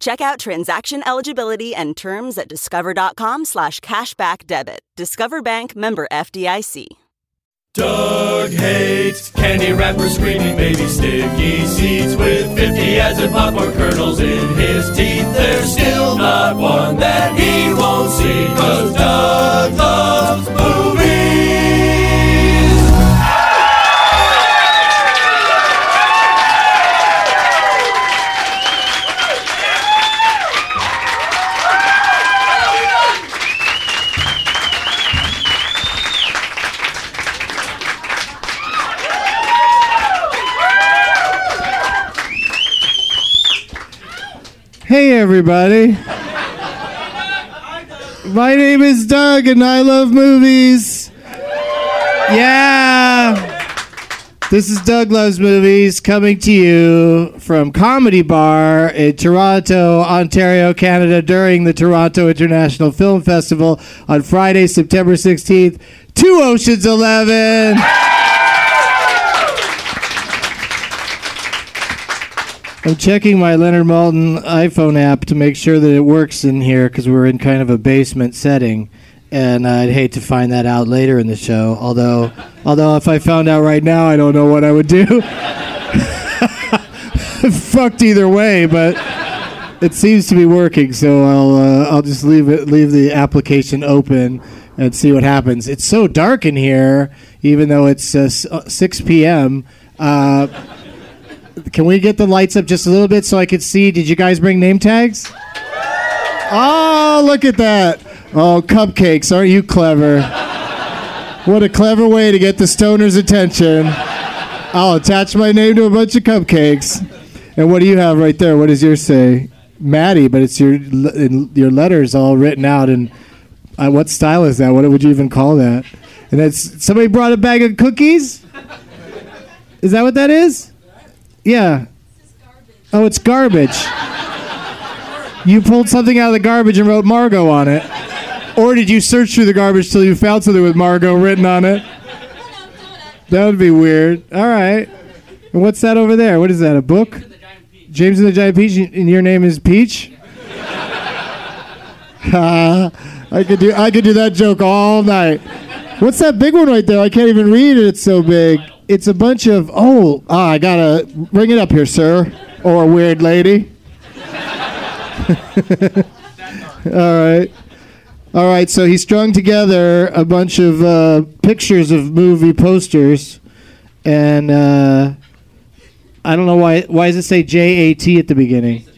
Check out transaction eligibility and terms at discover.com slash cashback debit. Discover Bank member FDIC. Doug hates candy wrappers, screaming baby sticky seeds with 50 acid popcorn kernels in his teeth. There's still not one that he won't see, cause Doug loves Hey, everybody. My name is Doug, and I love movies. Yeah. This is Doug Loves Movies coming to you from Comedy Bar in Toronto, Ontario, Canada during the Toronto International Film Festival on Friday, September 16th, Two Ocean's 11. I'm checking my Leonard Maltin iPhone app to make sure that it works in here because we're in kind of a basement setting, and I'd hate to find that out later in the show. Although, although if I found out right now, I don't know what I would do. Fucked either way, but it seems to be working. So I'll uh, I'll just leave it leave the application open and see what happens. It's so dark in here, even though it's uh, uh, 6 p.m. Uh, can we get the lights up just a little bit so I could see? Did you guys bring name tags? Oh, look at that. Oh, cupcakes. Aren't you clever? What a clever way to get the stoner's attention. I'll attach my name to a bunch of cupcakes. And what do you have right there? What does yours say? Maddie, but it's your your letters all written out. And uh, what style is that? What would you even call that? And that's somebody brought a bag of cookies. Is that what that is? Yeah. Oh, it's garbage. You pulled something out of the garbage and wrote Margot on it. Or did you search through the garbage till you found something with Margot written on it? That would be weird. All right. And what's that over there? What is that? A book? James and the Giant Peach, James and your name is Peach. Uh, I could do I could do that joke all night. What's that big one right there? I can't even read it. It's so big. It's a bunch of oh ah, I gotta bring it up here, sir, or weird lady. all right. All right, so he strung together a bunch of uh, pictures of movie posters, and uh, I don't know why. Why does it say J A T at the beginning?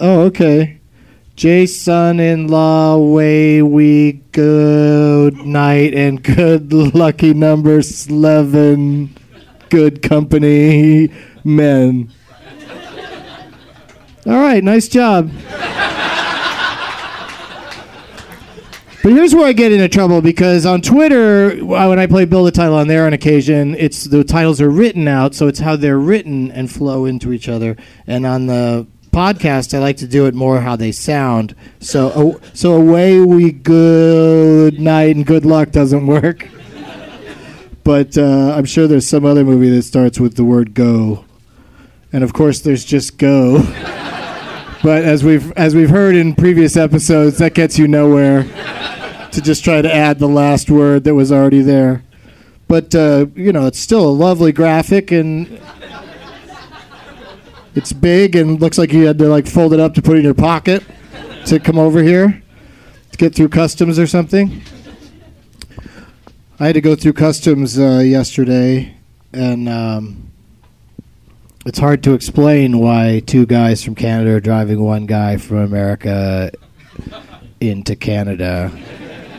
Oh, okay. Jason in law, way we good night and good lucky number eleven, good company men. All right, nice job. But here's where I get into trouble because on Twitter, uh, when I play build a title on there on occasion, it's the titles are written out, so it's how they're written and flow into each other. And on the podcast, I like to do it more how they sound. So, so away we good night and good luck doesn't work. But uh, I'm sure there's some other movie that starts with the word go, and of course there's just go. but as we've as we've heard in previous episodes, that gets you nowhere. To just try to add the last word that was already there, but uh, you know it's still a lovely graphic and it's big and looks like you had to like fold it up to put it in your pocket to come over here to get through customs or something. I had to go through customs uh, yesterday, and um, it's hard to explain why two guys from Canada are driving one guy from America into Canada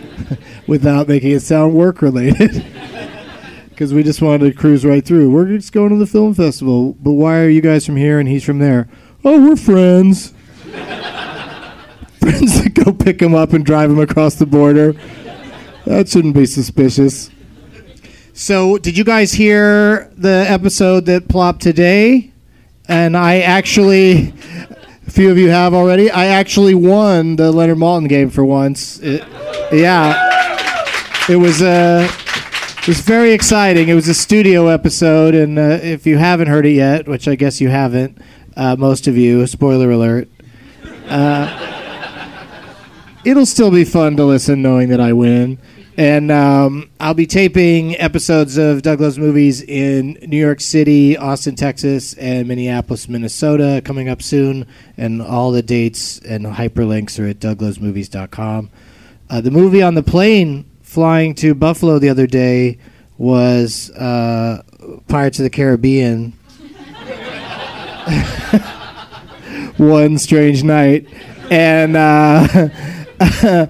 without making it sound work related. Because we just wanted to cruise right through. We're just going to the film festival, but why are you guys from here and he's from there? Oh, we're friends. friends that go pick him up and drive him across the border. That shouldn't be suspicious. So, did you guys hear the episode that plopped today? And I actually, a few of you have already. I actually won the Leonard Maltin game for once. It, yeah, it was uh, it was very exciting. It was a studio episode, and uh, if you haven't heard it yet, which I guess you haven't, uh, most of you, spoiler alert. Uh, it'll still be fun to listen knowing that I win. And um, I'll be taping episodes of Doug Loves Movies in New York City, Austin, Texas, and Minneapolis, Minnesota coming up soon. And all the dates and hyperlinks are at douglovesmovies.com. Uh, the movie on the plane flying to Buffalo the other day was uh, Pirates of the Caribbean. One strange night. And. Uh,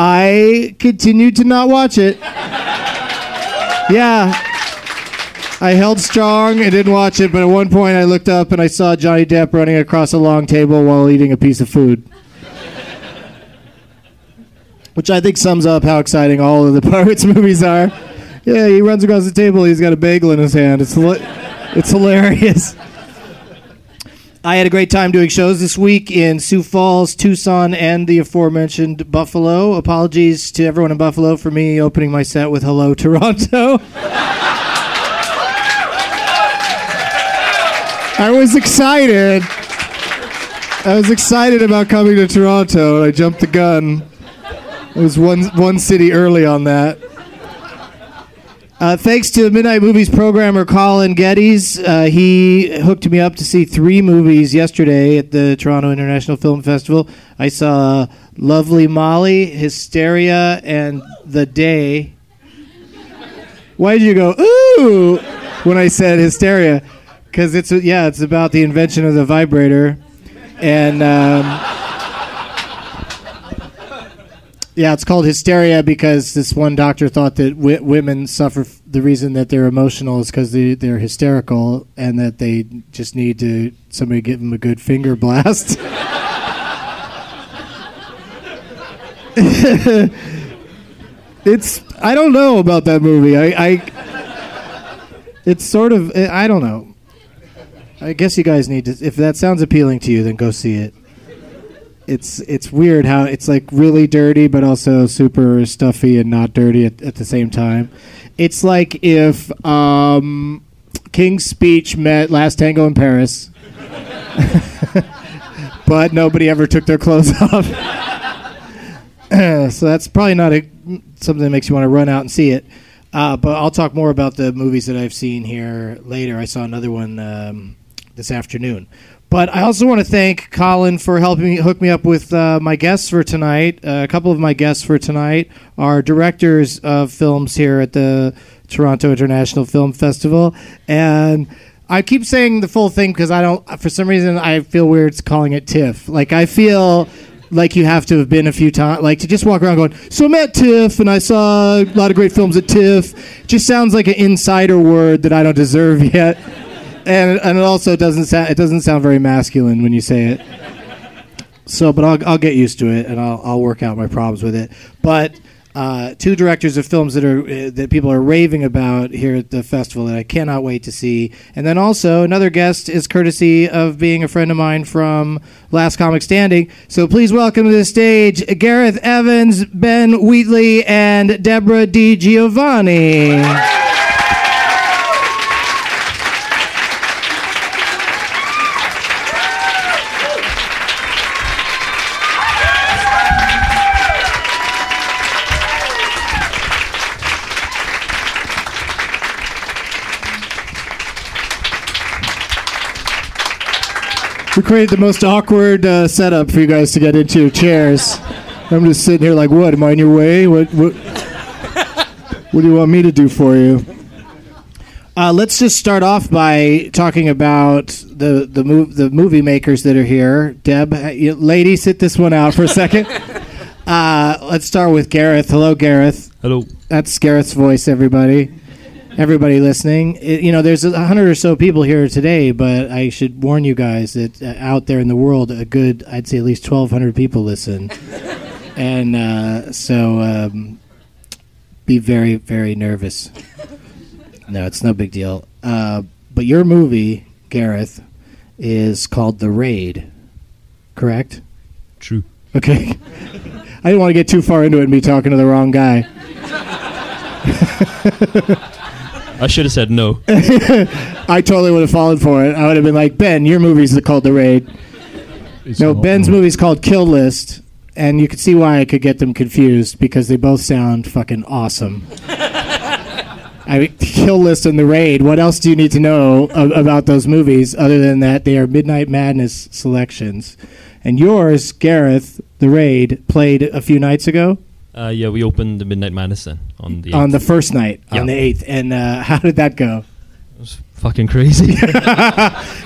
I continued to not watch it. Yeah. I held strong and didn't watch it, but at one point I looked up and I saw Johnny Depp running across a long table while eating a piece of food. Which I think sums up how exciting all of the Pirates movies are. Yeah, he runs across the table, he's got a bagel in his hand. It's, it's hilarious. I had a great time doing shows this week in Sioux Falls, Tucson, and the aforementioned Buffalo. Apologies to everyone in Buffalo for me opening my set with Hello, Toronto. I was excited. I was excited about coming to Toronto, and I jumped the gun. It was one, one city early on that. Uh, thanks to Midnight Movies programmer Colin Geddes. Uh, he hooked me up to see three movies yesterday at the Toronto International Film Festival. I saw Lovely Molly, Hysteria, and The Day. Why did you go, ooh, when I said Hysteria? Because it's, yeah, it's about the invention of the vibrator. And. Um, yeah, it's called hysteria because this one doctor thought that w- women suffer. F- the reason that they're emotional is because they, they're hysterical and that they just need to somebody give them a good finger blast. it's I don't know about that movie. I, I it's sort of I don't know. I guess you guys need to. If that sounds appealing to you, then go see it. It's it's weird how it's like really dirty but also super stuffy and not dirty at, at the same time. It's like if um, King's Speech met Last Tango in Paris, but nobody ever took their clothes off. so that's probably not a, something that makes you want to run out and see it. Uh, but I'll talk more about the movies that I've seen here later. I saw another one um, this afternoon. But I also want to thank Colin for helping me hook me up with uh, my guests for tonight. Uh, a couple of my guests for tonight are directors of films here at the Toronto International Film Festival, and I keep saying the full thing because I don't. For some reason, I feel weird calling it TIFF. Like I feel like you have to have been a few times, like to just walk around going, "So I'm at TIFF and I saw a lot of great films at TIFF." Just sounds like an insider word that I don't deserve yet and and it also doesn't sound it doesn't sound very masculine when you say it. So, but I'll I'll get used to it and I'll I'll work out my problems with it. But uh, two directors of films that are uh, that people are raving about here at the festival that I cannot wait to see. And then also another guest is courtesy of being a friend of mine from Last Comic Standing. So please welcome to the stage Gareth Evans, Ben Wheatley, and Deborah DiGiovanni. We created the most awkward uh, setup for you guys to get into your chairs. I'm just sitting here like, what? Am I in your way? What? What? what do you want me to do for you? Uh, let's just start off by talking about the the, mov- the movie makers that are here. Deb, you, lady, sit this one out for a second. Uh, let's start with Gareth. Hello, Gareth. Hello. That's Gareth's voice, everybody. Everybody listening. It- you know, there's a hundred or so people here today, but I should warn you guys that uh, out there in the world, a good, I'd say at least 1,200 people listen. and uh, so um, be very, very nervous. No, it's no big deal. Uh, but your movie, Gareth, is called The Raid, correct? True. Okay. I didn't want to get too far into it and be talking to the wrong guy. I should have said no. I totally would have fallen for it. I would have been like, Ben, your movie's called The Raid. No, Ben's movie's called Kill List, and you could see why I could get them confused because they both sound fucking awesome. I mean, Kill List and The Raid. What else do you need to know a- about those movies other than that they are Midnight Madness selections? And yours, Gareth, The Raid, played a few nights ago Uh, yeah, we opened the Midnight Madness then on the. on the first night, Yeah. on the 8th. And uh, how did that go? It was fucking crazy.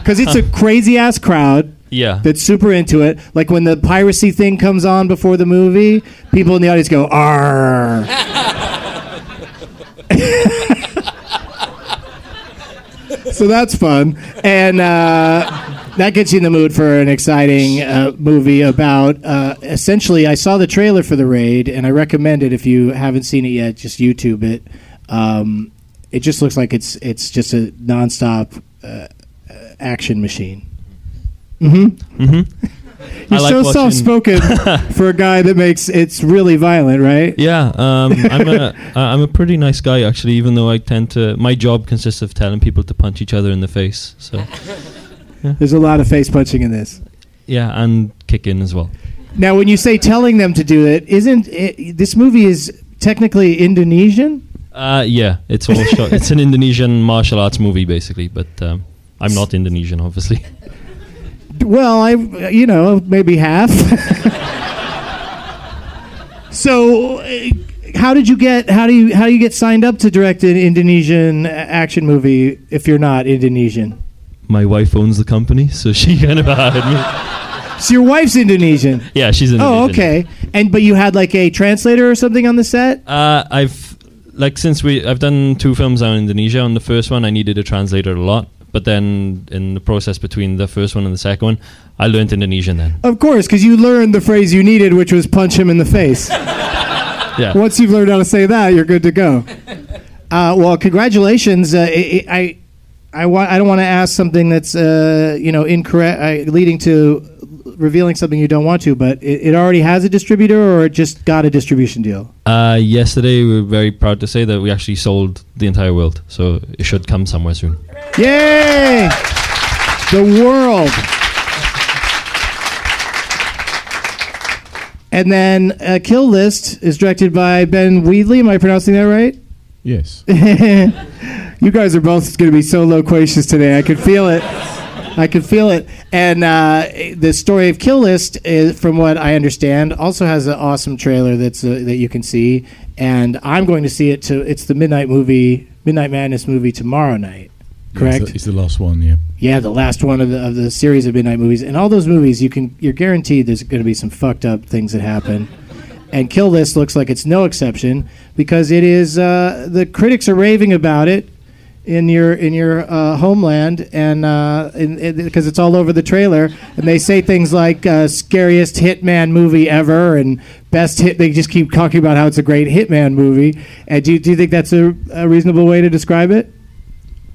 Because it's a crazy ass crowd. yeah. that's super into it. Like when the piracy thing comes on before the movie, people in the audience go "Arr." so that's fun, and uh, that gets you in the mood for an exciting uh, movie about. Uh, essentially, I saw the trailer for the raid, and I recommend it if you haven't seen it yet. Just YouTube it. Um, it just looks like it's it's just a nonstop uh, uh, action machine. Mm-hmm. You're I like so watching- soft spoken for a guy that makes it's really violent, right? Yeah, um, I'm a uh, I'm a pretty nice guy actually. Even though I tend to, my job consists of telling people to punch each other in the face. So There's a lot of face punching in this. yeah, and kicking as well. Now, when you say telling them to do it, isn't it, this movie is technically Indonesian? Uh, yeah, it's all shot. It's an Indonesian martial arts movie basically, but um, I'm not Indonesian, obviously. Well, I you know maybe half. so, uh, how did you get how do you how do you get signed up to direct an Indonesian action movie if you're not Indonesian? My wife owns the company, so she kind of hired me. So your wife's Indonesian. Yeah, she's Indonesian. Oh, okay. And but you had like a translator or something on the set? Uh, I've like since we I've done two films on Indonesia. On the first one, I needed a translator a lot, but then in the process between the first one and the second one, I learned Indonesian then. Of course, because you learned the phrase you needed, which was punch him in the face. Yeah. Once you've learned how to say that, you're good to go. Uh, well, congratulations. Uh, I, I, I, wa- I don't want to ask something that's uh, you know incorrect, uh, leading to revealing something you don't want to, but it, it already has a distributor, or it just got a distribution deal. Uh, yesterday, we were very proud to say that we actually sold the entire world, so it should come somewhere soon. Yay! The world. And then uh, Kill List is directed by Ben Wheatley. Am I pronouncing that right? Yes. You guys are both going to be so loquacious today. I could feel it. I could feel it. And uh, the story of Kill List, is, from what I understand, also has an awesome trailer that's uh, that you can see. And I'm going to see it. To it's the midnight movie, Midnight Madness movie tomorrow night. Correct. It's the, it's the last one, yeah. Yeah, the last one of the of the series of midnight movies, and all those movies, you can you're guaranteed there's going to be some fucked up things that happen. And Kill List looks like it's no exception because it is uh, the critics are raving about it in your in your uh, homeland, and uh, because it's all over the trailer, and they say things like uh, scariest hitman movie ever, and best hit. They just keep talking about how it's a great hitman movie. And do you, do you think that's a, a reasonable way to describe it?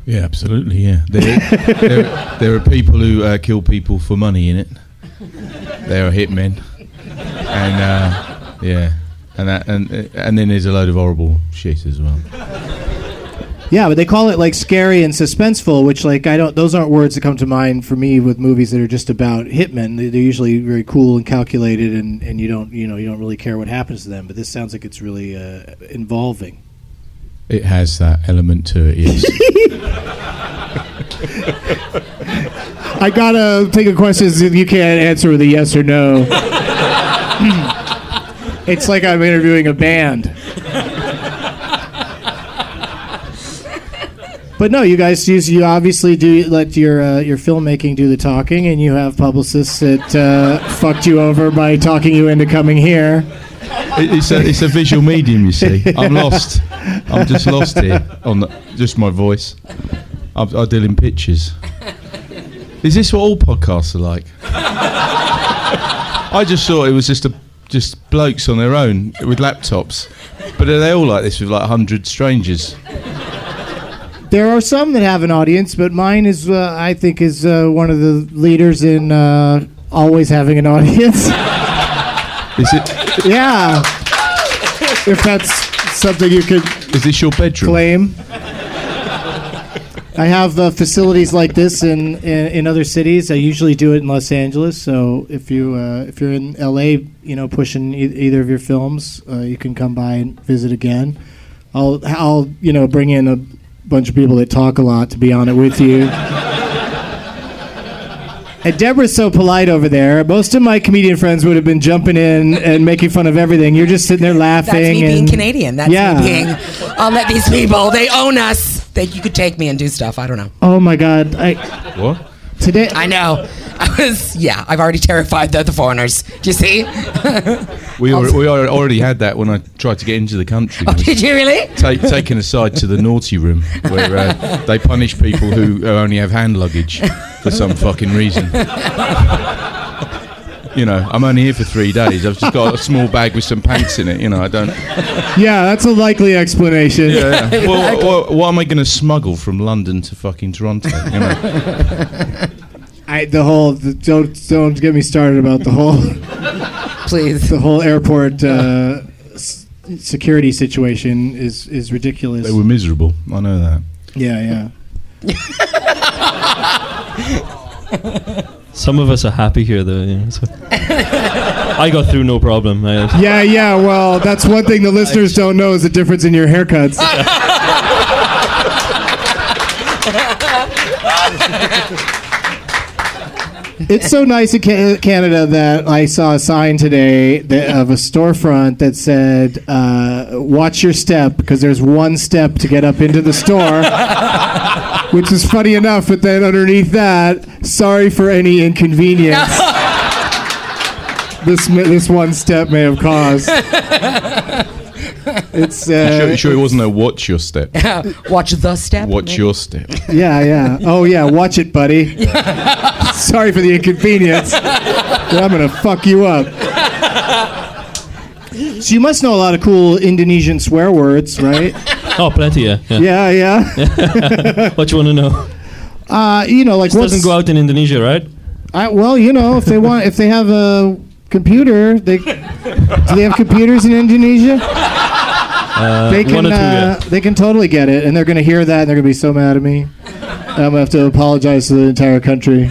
Yeah, absolutely, yeah. There, there, there are people who uh, kill people for money in it. They are hitmen. And, uh, yeah. And, that, and, and then there's a load of horrible shit as well. Yeah, but they call it like scary and suspenseful, which like I don't. Those aren't words that come to mind for me with movies that are just about hitmen. They- They're usually very cool and calculated, and, and you don't you know you don't really care what happens to them. But this sounds like it's really uh, involving. It has that element to it, yes. I gotta take a question that you can't answer with a yes or no. it's like I'm interviewing a band. But no, you guys, you, you obviously do let your uh, your filmmaking do the talking, and you have publicists that uh, fucked you over by talking you into coming here. It- it's, a, it's a visual medium, you see. I'm lost. I'm just lost here on the, just my voice. I, I deal in pictures. Is this what all podcasts are like? I just thought it was just a just blokes on their own with laptops, but are they all like this with like hundred strangers? There are some that have an audience, but mine is, uh, I think, is uh, one of the leaders in uh, always having an audience. Is it? yeah, if that's something you could Is this your bedroom? claim. I have uh, facilities like this in, in in other cities. I usually do it in Los Angeles. So if you uh, if you're in LA, you know, pushing e- either of your films, uh, you can come by and visit again. I'll I'll you know bring in a bunch of people that talk a lot to be on it with you. And Deborah's so polite over there. Most of my comedian friends would have been jumping in and making fun of everything. You're just sitting there laughing. That's me being Canadian. That's yeah. me being. I'll let these people. They own us. They, you could take me and do stuff. I don't know. Oh my God! I What? today. I know. I was. Yeah. I've already terrified the, the foreigners. Do you see? We, al- we al- already had that when I tried to get into the country. oh, did you really? Ta- taken aside to the naughty room where uh, they punish people who uh, only have hand luggage for some fucking reason. You know, I'm only here for three days. I've just got a small bag with some pants in it. You know, I don't. Yeah, that's a likely explanation. Yeah. Well, what, what am I going to smuggle from London to fucking Toronto? You know, I the whole the, don't don't get me started about the whole Please. the whole airport uh, s- security situation is is ridiculous. they were miserable. I know that. yeah, yeah. Some of us are happy here, though. You know, so. I got through no problem. I, Yeah, yeah. Well, that's one thing the listeners don't know is the difference in your haircuts. it's so nice in Canada that I saw a sign today that, of a storefront that said, uh, "Watch your step," because there's one step to get up into the store. Which is funny enough, but then underneath that, sorry for any inconvenience this this one step may have caused. It's uh, Sure, sure it wasn't a watch your step. Watch the step. Watch your step. yeah, yeah. Oh yeah, watch it, buddy. Sorry for the inconvenience. but I'm gonna fuck you up. So you must know a lot of cool Indonesian swear words, right? Oh, plenty, yeah. yeah. Yeah, yeah. What you want to know? Uh, you know, like This what's doesn't go out in Indonesia, right? I, well, you know, if they want, if they have a computer, they do they have computers in Indonesia? they can, one or two, uh, they can totally get it, and they're gonna hear that, and they're gonna be so mad at me. I'm gonna have to apologize to the entire country.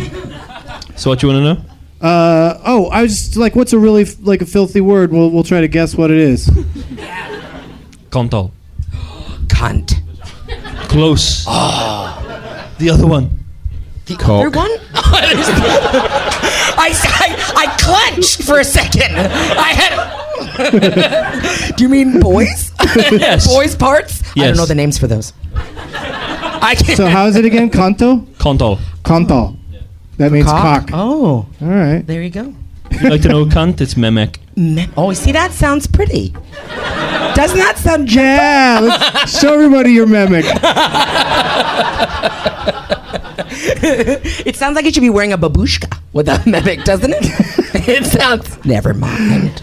So what you want to know? Uh, oh, I was just like, what's a really f- like a filthy word? We'll we'll try to guess what it is. Kontol. Cunt. Close. Ah, the other one. The Cock. other one? I, I, I clenched for a second. I had. Do you mean boys? Yes. boys parts? I don't know the names for those. I can't. So how is it again? Kanto? Kontol. Kanto. That means cock. Oh, All right. there you go. You like to know cunt? It's memek. Oh, see, that sounds pretty. Doesn't that sound Yeah, let's show everybody your mimic. It sounds like you should be wearing a babushka with a mimic, doesn't it? it sounds. Never mind.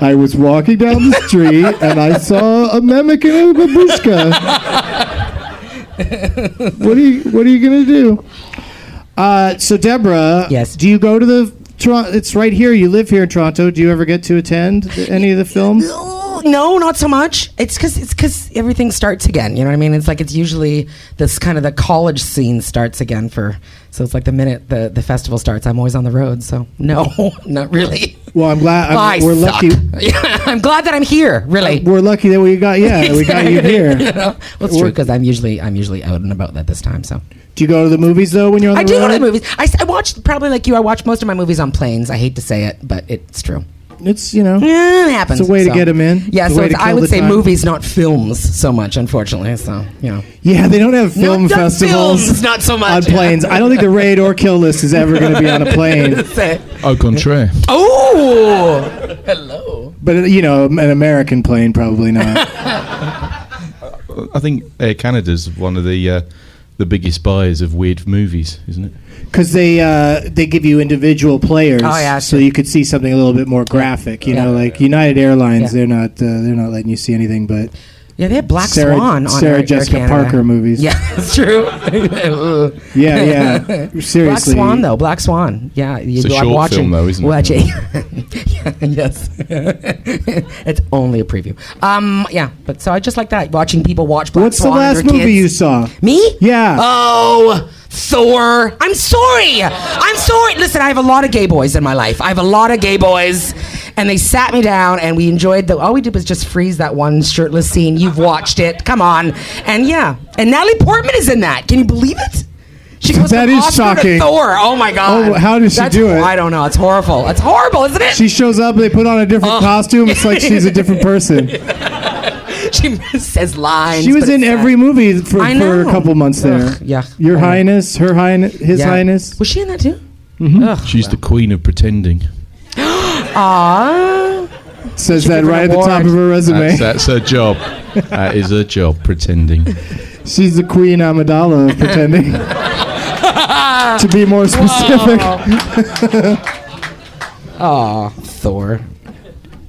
I was walking down the street and I saw a mimic and a babushka. what are you What are you gonna do? Uh, so Deborah, Yes. Do you go to the? Toronto? It's right here. You live here in Toronto. Do you ever get to attend any of the films? No, not so much. It's because it's because everything starts again. You know what I mean? It's like it's usually this kind of the college scene starts again for. So it's like the minute the the festival starts, I'm always on the road. So no, not really. Well, I'm glad. I'm, we're suck. lucky. I'm glad that I'm here. Really. Uh, we're lucky that we got. Yeah, we got you here. You know? Well, it's true We're- because I'm usually I'm usually out and about at this time. So Do you go to the movies though when you're on the plane? I do road? go to the movies. I watch probably like you. I watch most of my movies on planes. I hate to say it, but it's true. It's you know. Yeah, it happens. It's a way to get them in. Yeah, It's so it's, I would say time. movies, not films, so much. Unfortunately, so you know. Yeah, they don't have film Not- not festivals films, not so much, on planes. I don't think the raid or kill list is ever going to be on a plane. Au contraire. Oh, hello. But uh, you know, an American plane probably not. I think Air Canada's one of the uh, the biggest buyers of weird movies, isn't it? Because they uh, they give you individual players, Oh, yeah, so you could see something a little bit more graphic. You Yeah. know, like United Airlines, Yeah. they're not uh, they're not letting you see anything but Yeah, they have Black Sarah- Swan on Sarah Air- Air Jessica Canada. Parker movies. Yeah, that's true. yeah, yeah. Seriously, Black Swan, though. Black Swan. Yeah, you, It's a I'm short watching, film, though, isn't it? watching. yeah, yes, it's only a preview. Um, yeah, but so I just like that watching people watch Black What's the Swan. with last movie kids. you saw? Me? Yeah. Oh, Thor. I'm sorry. I'm sorry. Listen, I have a lot of gay boys in my life. I have a lot of gay boys. And they sat me down and we enjoyed the. All we did was just freeze that one shirtless scene. You've watched it. Come on. And yeah. And Natalie Portman is in that. Can you believe it? She goes That is shocking. Thor. Oh my oh, God. Oh, how does she That's- do it? I don't know. It's horrible. It's horrible, isn't it? She shows up, they put on a different Oh. costume. It's like she's a different person. she says lines. She was in it's sad. every movie for, for a couple months there. Ugh, yeah. Your I know. Highness, Her Highness, His Yeah. Highness. Was she in that too? She's the queen of pretending. Ah. Says She that right at the top of her resume. That's, that's her job. that is her job, pretending. She's the Queen Amidala of pretending. to be more specific. Aw, Thor.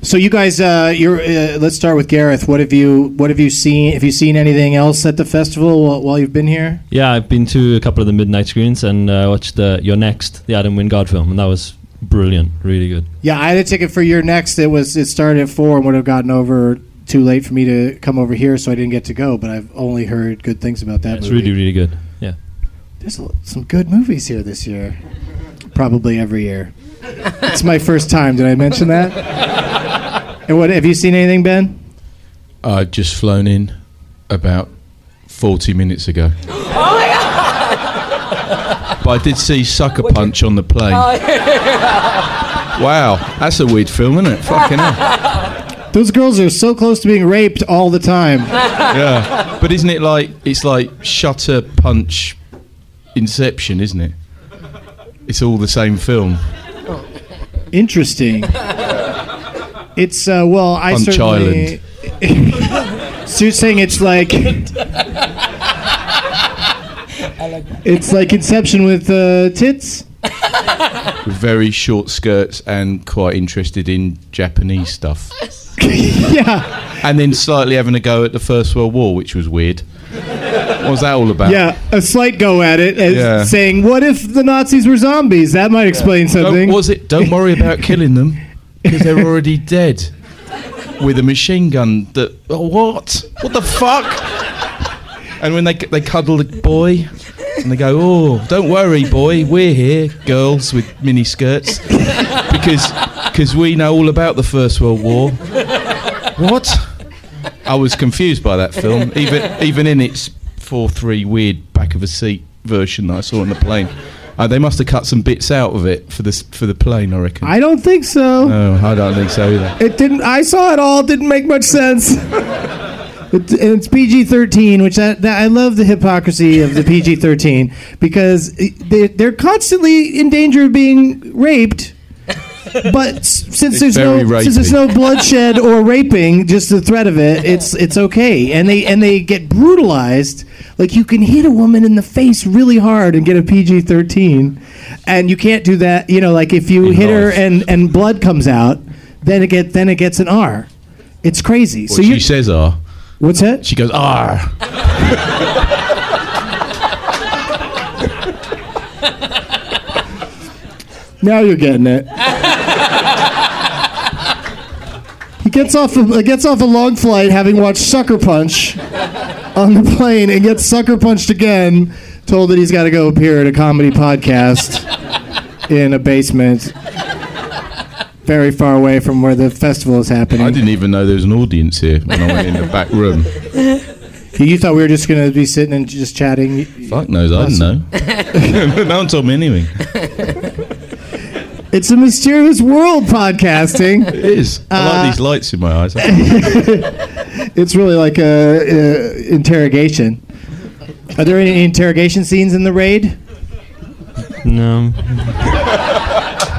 So you guys, uh, you're. Uh, let's start with Gareth. What have you What have you seen? Have you seen anything else at the festival while, while you've been here? Yeah, I've been to a couple of the midnight screens and uh, watched the You're Next, the Adam Wingard film, and that was brilliant, really good. Yeah, I had a ticket for You're Next. It was it started at four and would have gotten over too late for me to come over here, so I didn't get to go. But I've only heard good things about that. It's movie. really, really good. Yeah. There's some good movies here this year. Probably every year. It's my first time. Did I mention that? and what have you seen anything, Ben? I've just flown in about 40 minutes ago. But I did see Sucker Punch on the plane. wow, that's a weird film, isn't it? Fucking hell. Those girls are so close to being raped all the time. Yeah. But isn't it like, it's like Shutter Punch Inception, isn't it? It's all the same film. Interesting. It's uh, well, I certainly. so saying it's like. it's like Inception with uh, tits. Very short skirts and quite interested in Japanese stuff. yeah. And then slightly having a go at the First World War, which was weird. What was that all about? Yeah, a slight go at it, as Yeah. saying, "What if the Nazis were zombies? That might explain something." Don't, was it? Don't worry about killing them because they're already dead with a machine gun. That oh, what? What the fuck? And when they they cuddle the boy, and they go, "Oh, don't worry, boy, we're here, girls with mini skirts, because because we know all about the First World War." What? I was confused by that film, even even in its four three weird back of a seat version that I saw on the plane. Uh, they must have cut some bits out of it for this for the plane, I reckon. I don't think so. no, I don't think so either. It didn't. I saw it all. Didn't make much sense. It, it's PG thirteen, which I, that, I love the hypocrisy of the PG thirteen because they, they're constantly in danger of being raped. But since It's there's no very since there's no bloodshed or raping, just the threat of it, it's it's okay. And they and they get brutalized. Like you can hit a woman in the face really hard and get a PG thirteen, and you can't do that. You know, like if you hit her and and blood comes out, then it get then it gets an R. It's crazy. So she you says, "Ah." what's that? She goes, "Ah." Now you're getting it. he gets off a, gets off a long flight having watched Sucker Punch on the plane and gets sucker punched again. Told that he's got to go appear at a comedy podcast in a basement, very far away from where the festival is happening. I didn't even know there was an audience here when I went in the back room. You thought we were just going to be sitting and just chatting. Fuck knows, I didn't know. no one told me anything. It's a mysterious world podcasting. It is. I Uh, like these lights in my eyes. It's really like a, a interrogation. Are there any interrogation scenes in the raid? No.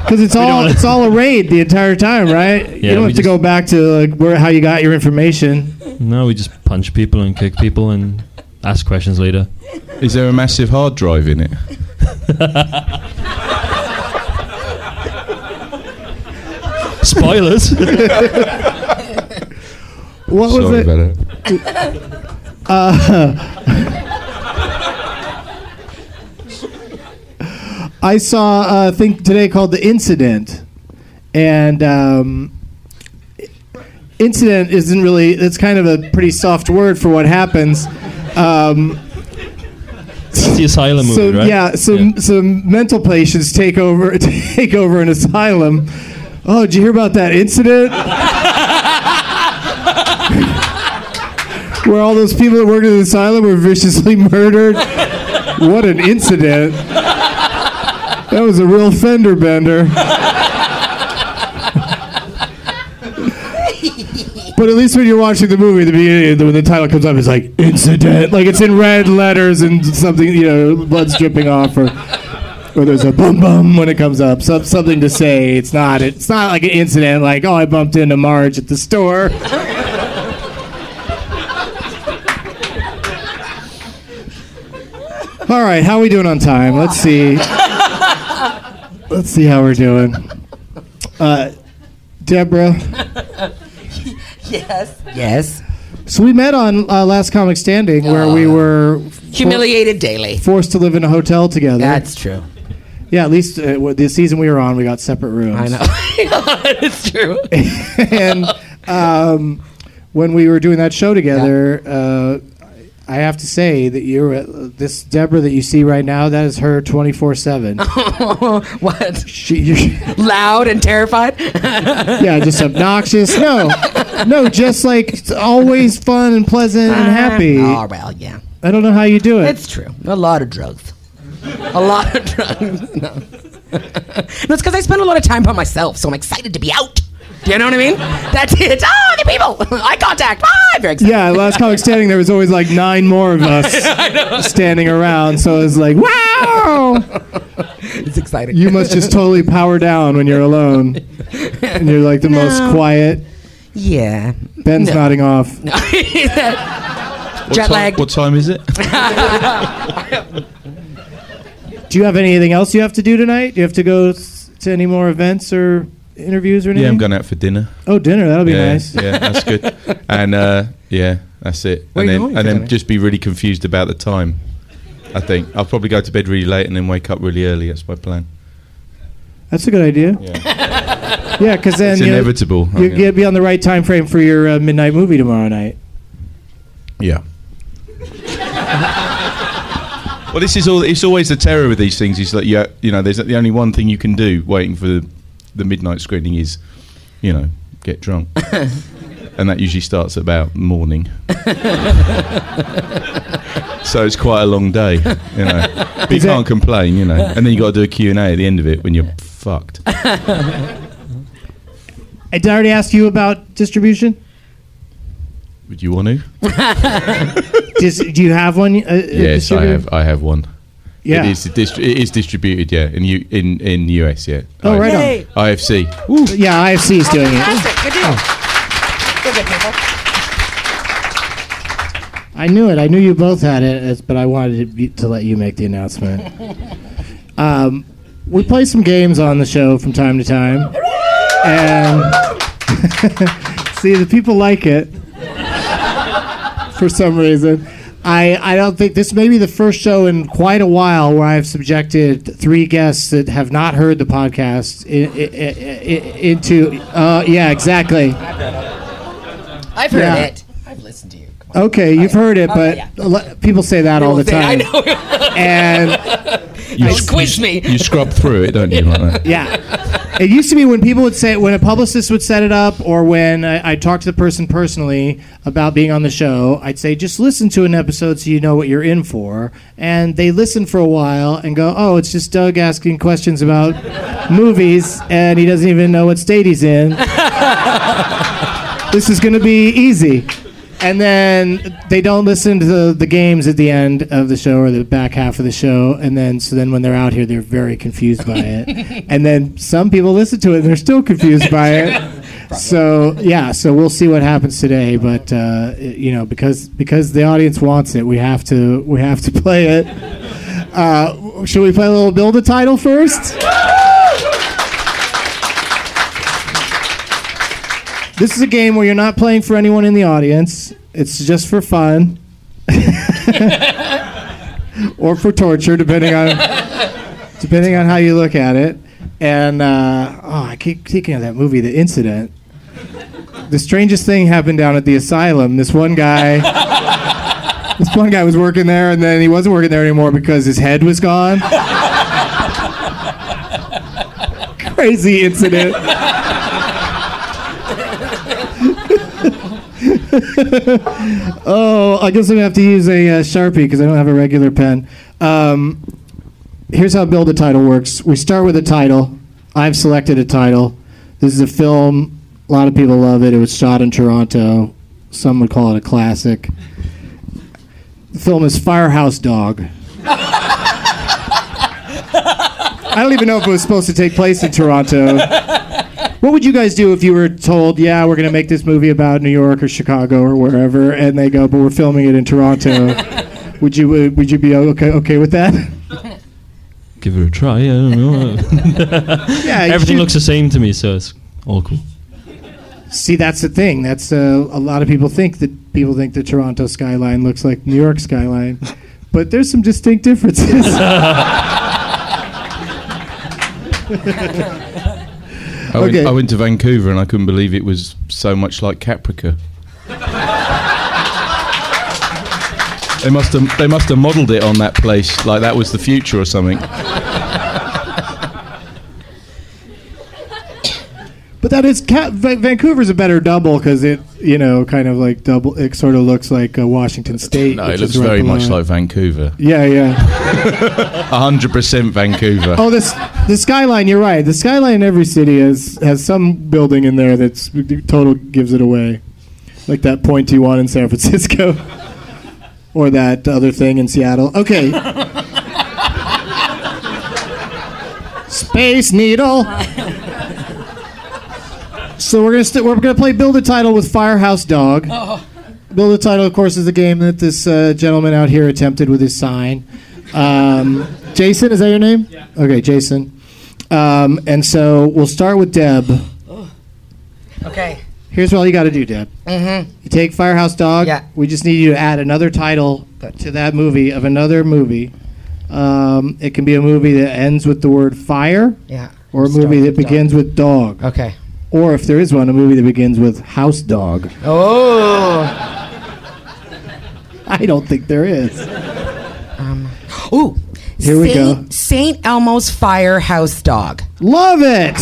Because it's all it's all a raid the entire time, right? you don't have to just- go back to like where how you got your information. No, we just punch people and kick people and ask questions later. Is there a massive hard drive in it? Spoilers. What was Sorry it? about it. I saw a thing today called the incident, and um, incident isn't really. It's kind of a pretty soft word for what happens. Um, That's the asylum movie, right? yeah, some some mental patients take over take over an asylum. Oh, did you hear about that incident? Where all those people that worked in the asylum were viciously murdered. What an incident! That was a real fender bender. But at least when you're watching the movie, the beginning, when the title comes up, it's like incident, like it's in red letters and something, you know, blood's dripping off, or or there's a bum bum when it comes up, some, something to say. It's not, it's not like an incident, like oh, I bumped into Marge at the store. All right, how are we doing on time? Let's see. Let's see how we're doing. Uh, Deborah. Yes. Yes. So we met on uh, Last Comic Standing, where we were Humiliated daily. forced to live in a hotel together. That's true. Yeah, at least uh, w- the season we were on, we got separate rooms. I know. it's true. and um, when we were doing that show together, uh, I have to say that you're uh, this Deborah that you see right now. That is her twenty four seven. what? She, you- Loud and terrified? yeah, just obnoxious. No, no, just like always fun and pleasant and happy. Oh, well, yeah. I don't know how you do it. It's true. A lot of drugs. A lot of drugs. No. no, it's because I spend a lot of time by myself, so I'm excited to be out. Do you know what I mean? That's it. Oh, the people. Eye contact. Ah, I'm very excited. Yeah, last comic standing, there was always like nine more of us standing around. So it was like, wow, It's exciting. you must just totally power down when you're alone, and you're like the most quiet. yeah. Ben's No. nodding off. What Jet ti- lag. What time is it? Do you have anything else you have to do tonight? Do you have to go to any more events or? interviews or anything? Yeah, I'm going out for dinner. Oh, dinner. That'll be yeah, nice. yeah, that's good. And uh, yeah, that's it. Where and you then and Johnny? then just be really confused about the time. I think I'll probably go to bed really late and then wake up really early. That's my plan. That's a good idea. Yeah, Yeah, because then it's you inevitable. you Yeah. will be on the right time frame for your uh, midnight movie tomorrow night. Yeah. well, this is all. It's always the terror with these things. Is that you, you know, there's the only one thing you can do waiting for the, the midnight screening is, you know, get drunk, and that usually starts at about morning. so it's quite a long day, you know. But you can't complain, you know. And then you got to do a Q and A at the end of it when you're fucked. I did I already ask you about distribution. Would you want to? Does, do you have one? Uh, uh, Yes, I have. I have one. Yeah. It is, distri- it is distributed, yeah, in U- in in US, yeah. Oh, I- right on. Yay. IFC. Yeah, IFC is doing it. Fantastic. Good deal. Good, good people. I knew it. I knew you both had it, it's- but I wanted to, be, to let you make the announcement. um, we play some games on the show from time to time, and see the people like it for some reason. I, I don't think this may be the first show in quite a while where I've subjected three guests that have not heard the podcast i i i into. Uh, yeah, exactly. I've heard Yeah. it. I've listened to you. Okay, you've heard it, Oh, but yeah. people say that all the time. I know. And You, Quiz me. you scrub through it, don't you? Like that? yeah, it used to be when people would say when a publicist would set it up, or when I, I talked to the person personally about being on the show, I'd say just listen to an episode so you know what you're in for. And they listen for a while and go, "Oh, it's just Doug asking questions about movies, and he doesn't even know what state he's in. this is going to be easy." And then they don't listen to the, the games at the end of the show or the back half of the show. And then, so then when they're out here, they're very confused by it. and then some people listen to it and they're still confused by it. So yeah, so we'll see what happens today. But uh, you know, because because the audience wants it, we have to we have to play it. Uh, should we play a little build a title first? This is a game where you're not playing for anyone in the audience. It's just for fun. or for torture, depending on depending on how you look at it. And uh, oh, I keep thinking of that movie, The Incident. The strangest thing happened down at the asylum. This one guy, this one guy was working there, and then he wasn't working there anymore because his head was gone. Crazy incident. oh, I guess I'm gonna have to use a uh, sharpie because I don't have a regular pen. Um, here's how build a title works. We start with a title. I've selected a title. This is a film. A lot of people love it. It was shot in Toronto. Some would call it a classic. The film is Firehouse Dog. I don't even know if it was supposed to take place in Toronto. What would you guys do if you were told, "Yeah, we're going to make this movie about New York or Chicago or wherever," and they go, "But we're filming it in Toronto"? would you uh, would you be okay okay with that? Give it a try. I don't know. yeah, Everything looks the same to me, so it's all cool. See, that's the thing. That's uh, a lot of people think that people think the Toronto skyline looks like New York skyline, but there's some distinct differences. I, went, I went to Vancouver and I couldn't believe it was so much like Caprica. they must have they must have modelled it on that place like that was the future or something. But that is Ca- Va- Vancouver's a better double because it, you know, kind of like double. It sort of looks like uh, Washington State. No, it looks right very below much like Vancouver. Yeah, yeah. hundred percent Vancouver. Oh, this the skyline. You're right. The skyline in every city has has some building in there that's total gives it away, like that pointy one in San Francisco, or that other thing in Seattle. Okay. Space Needle. So we're gonna st- we're gonna play build a title with Firehouse Dog. Build a title, of course, is the game that this uh, gentleman out here attempted with his sign. Um, Jason, is that your name? Yeah. Okay, Jason. Um, and so we'll start with Deb. Okay. Here's what all you got to do, Deb. Mm-hmm. You take Firehouse Dog. Yeah. We just need you to add another title to that movie of another movie. Um, it can be a movie that ends with the word fire, Yeah. or a movie that with dog. begins with dog, Okay. Or if there is one, a movie that begins with house dog. Oh. I don't think there is. Um, ooh. Here we go. Saint, Elmo's Fire House Dog. Love it.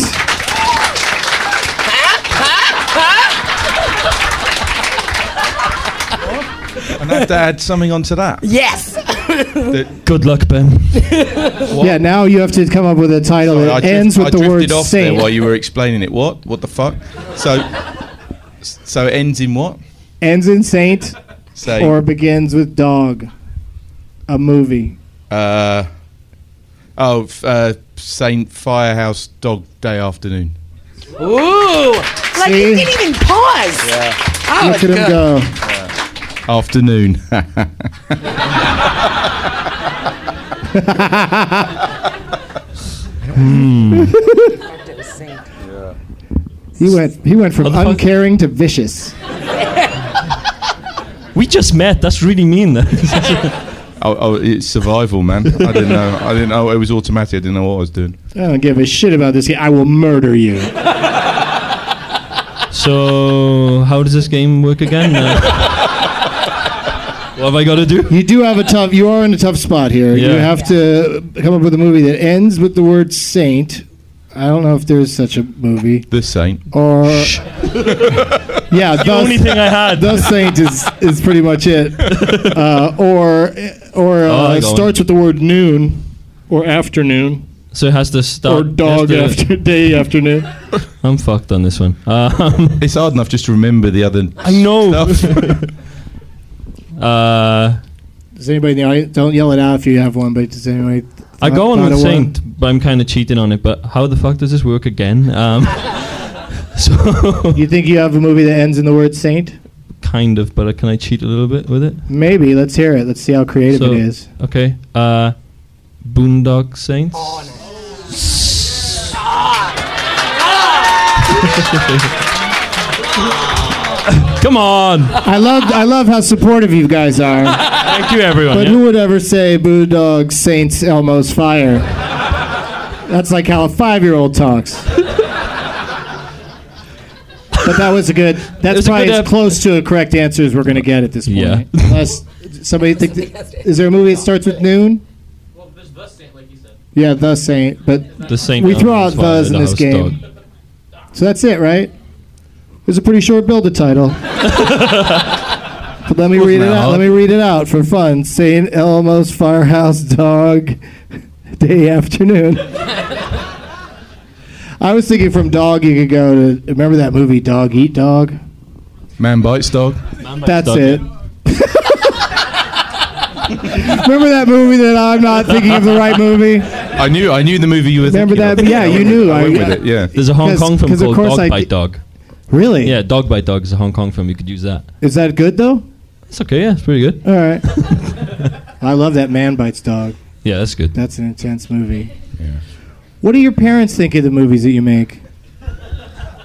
And I have to add something onto that. Yes. That- Good luck, Ben. Yeah, now you have to come up with a title Sorry, that I drift- ends with I the word drifted off there saint. while you were explaining it. What? What the fuck? So, so it ends in what? ends in saint Say, or begins with dog. A movie. uh, oh, uh, Saint Firehouse Dog Day Afternoon. Ooh. Like See? you didn't even pause. Yeah. Oh, Look it's at him good. go. Afternoon. He went. He went from What uncaring to vicious. We just met. That's really mean. oh, oh, it's survival, man. I didn't know. I didn't know it was automatic. I didn't know what I was doing. I don't give a shit about this. I will murder you. so, how does this game work again? Uh, what have I got to do? You do have a tough. You are in a tough spot here. You Yeah. have to come up with a movie that ends with the word saint. I don't know if there's such a movie. The Saint. Or yeah, The the only thing I had. The Saint is is pretty much it. Uh, or or Oh, uh, I got one. starts with the word noon or afternoon So it has to start. or dog it has to- after day afternoon. I'm fucked on this one. Um, It's hard enough just to remember the other. I know. stuff. uh, Does anybody in the audience don't yell it out if you have one? But does anybody? I go on with of one? Saint, but I'm kind of cheating on it. But how the fuck does this work again? Um, so You think you have a movie that ends in the word saint? kind of, but uh, can I cheat a little bit with it? Maybe. Let's hear it. Let's see how creative So- it is. Okay. Uh, Boondock Saints. Come on! I love I love how supportive you guys are. Thank you, everyone. But yeah? who would ever say Boondock Saints Elmo's Fire? That's like how a five year old talks. But that was a good. That's probably good as ep- close to a correct answer as we're going to get at this point. Yeah. Unless somebody think. That, is there a movie that starts with noon? Well, there's the Saint, like you said. Yeah, the Saint. But The Saint. We throw out those in this game. dog. so that's it, right? It was a pretty short build a title. but let me read it out. Let me read it out for fun. Saint Elmo's Firehouse Dog Day Afternoon. I was thinking from dog you could go to remember that movie Dog Eat Dog? Man bites dog. That's Dog. it. remember that movie that I'm not thinking of the right movie? I knew. I knew the movie you were. Remember thinking that? of. Yeah, you knew. I went I- with it. Yeah. There's a Hong 'Cause- Kong film 'cause of called Dog I Bite d- Dog. Really? Yeah, Dog Bite Dog is a Hong Kong film. You could use that. Is that good though? It's okay. Yeah, it's pretty good. All right. I love that Man Bites Dog. Yeah, that's good. That's an intense movie. Yeah. What do your parents think of the movies that you make?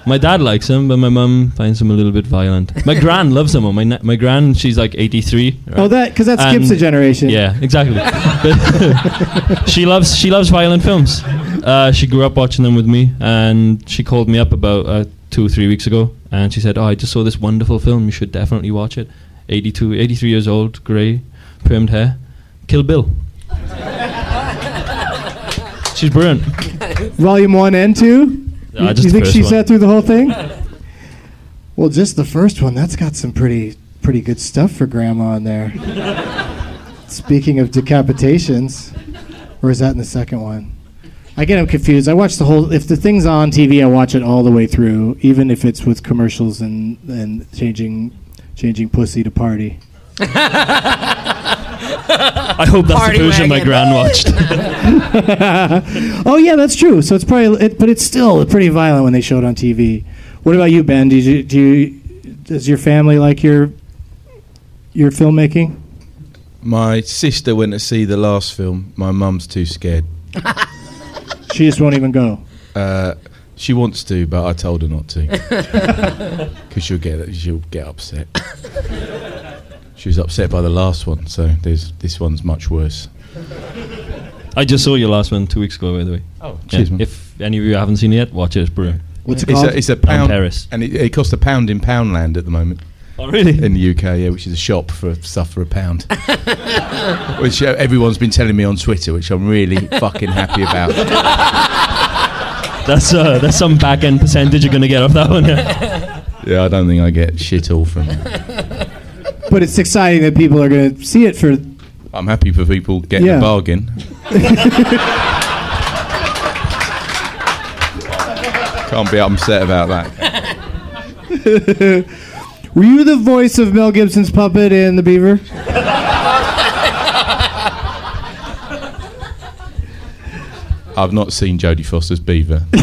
My dad likes them, but my mum finds them a little bit violent. My gran loves them. My na- my gran, she's like 83. right? Oh, that because that skips And- a generation. Yeah, exactly. She loves she loves violent films. Uh, she grew up watching them with me, and she called me up about uh, two or three weeks ago, and she said, "Oh, I just saw this wonderful film. You should definitely watch it." 82, 83 years old, grey, permed hair, Kill Bill. She's brilliant. Volume one and two. Uh, you you think she one. sat through the whole thing? Well, just the first one. That's got some pretty pretty good stuff for Grandma in there. Speaking of decapitations, or is that in the second one? I get them confused. I watch the whole. If the thing's on TV, I watch it all the way through, even if it's with commercials and and changing changing pussy to party. I hope that's Party the version my wagon. gran watched. Oh yeah, that's true. So it's probably, it, but it's still pretty violent when they show it on TV. What about you, Ben? Do you, do you, does your family like your your filmmaking? My sister went to see the last film. My mum's too scared. She just won't even go. Uh, she wants to, but I told her not to because she'll get she'll get upset. she was upset by the last one, so there's this one's much worse. I just saw your last one two weeks ago, by the way. Oh, cheers, man. If any of you haven't seen it yet, watch it. It's brilliant. What's it It's called? a, it's a Down Terrace. and it, it costs a pound in Poundland at the moment Oh, really? in the UK, yeah, which is a shop for stuff for a pound. which uh, everyone's been telling me on Twitter, which I'm really fucking happy about. That's uh, that's some back end percentage you're gonna get off that one. Yeah. Yeah, I don't think I get shit all from it. but it's exciting that people are going to see it for. I'm happy for people getting Yeah. a bargain. Can't be upset about that. Were you the voice of Mel Gibson's puppet in The Beaver? I've not seen Jodie Foster's Beaver.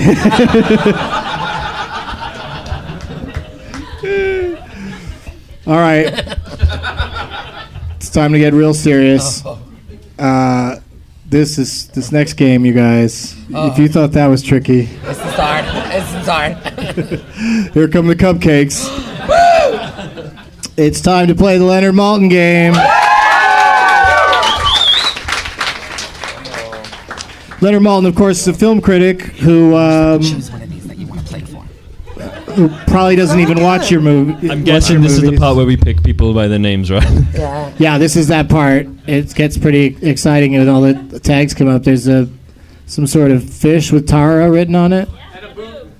All right. it's time to get real serious. Uh, this is this next game, you guys. If you thought that was tricky, This is hard. This is hard. here come the cupcakes. It's time to play the Leonard Maltin game. Leonard Maltin, of course, is a film critic who um, Choose one of these that you want to play for. who probably doesn't even watch your movie. I'm guessing this is the part where we pick people by their names, right? Yeah, this is that part. It gets pretty exciting when all the tags come up. There's a some sort of fish with Tara written on it. And a boob.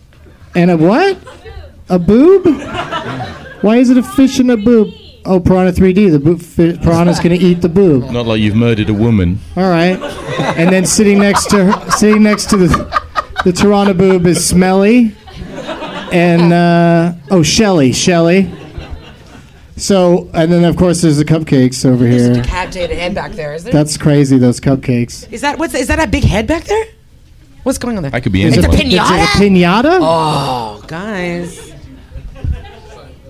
And a what? A boob? Why is it a fish and a boob? Oh, Piranha 3D. The boob, fi- piranha's gonna eat the boob. Not like you've murdered a woman. All right. And then sitting next to her, sitting next to the the Tirana boob is Smelly, and uh, oh Shelly, Shelly. So and then of course there's the cupcakes over here. Decapitated head back there, is there? That's crazy. Those cupcakes. Is that what's is that a big head back there? What's going on there? I could be It's a anyone. Is it a pinata. pinata? Oh, guys.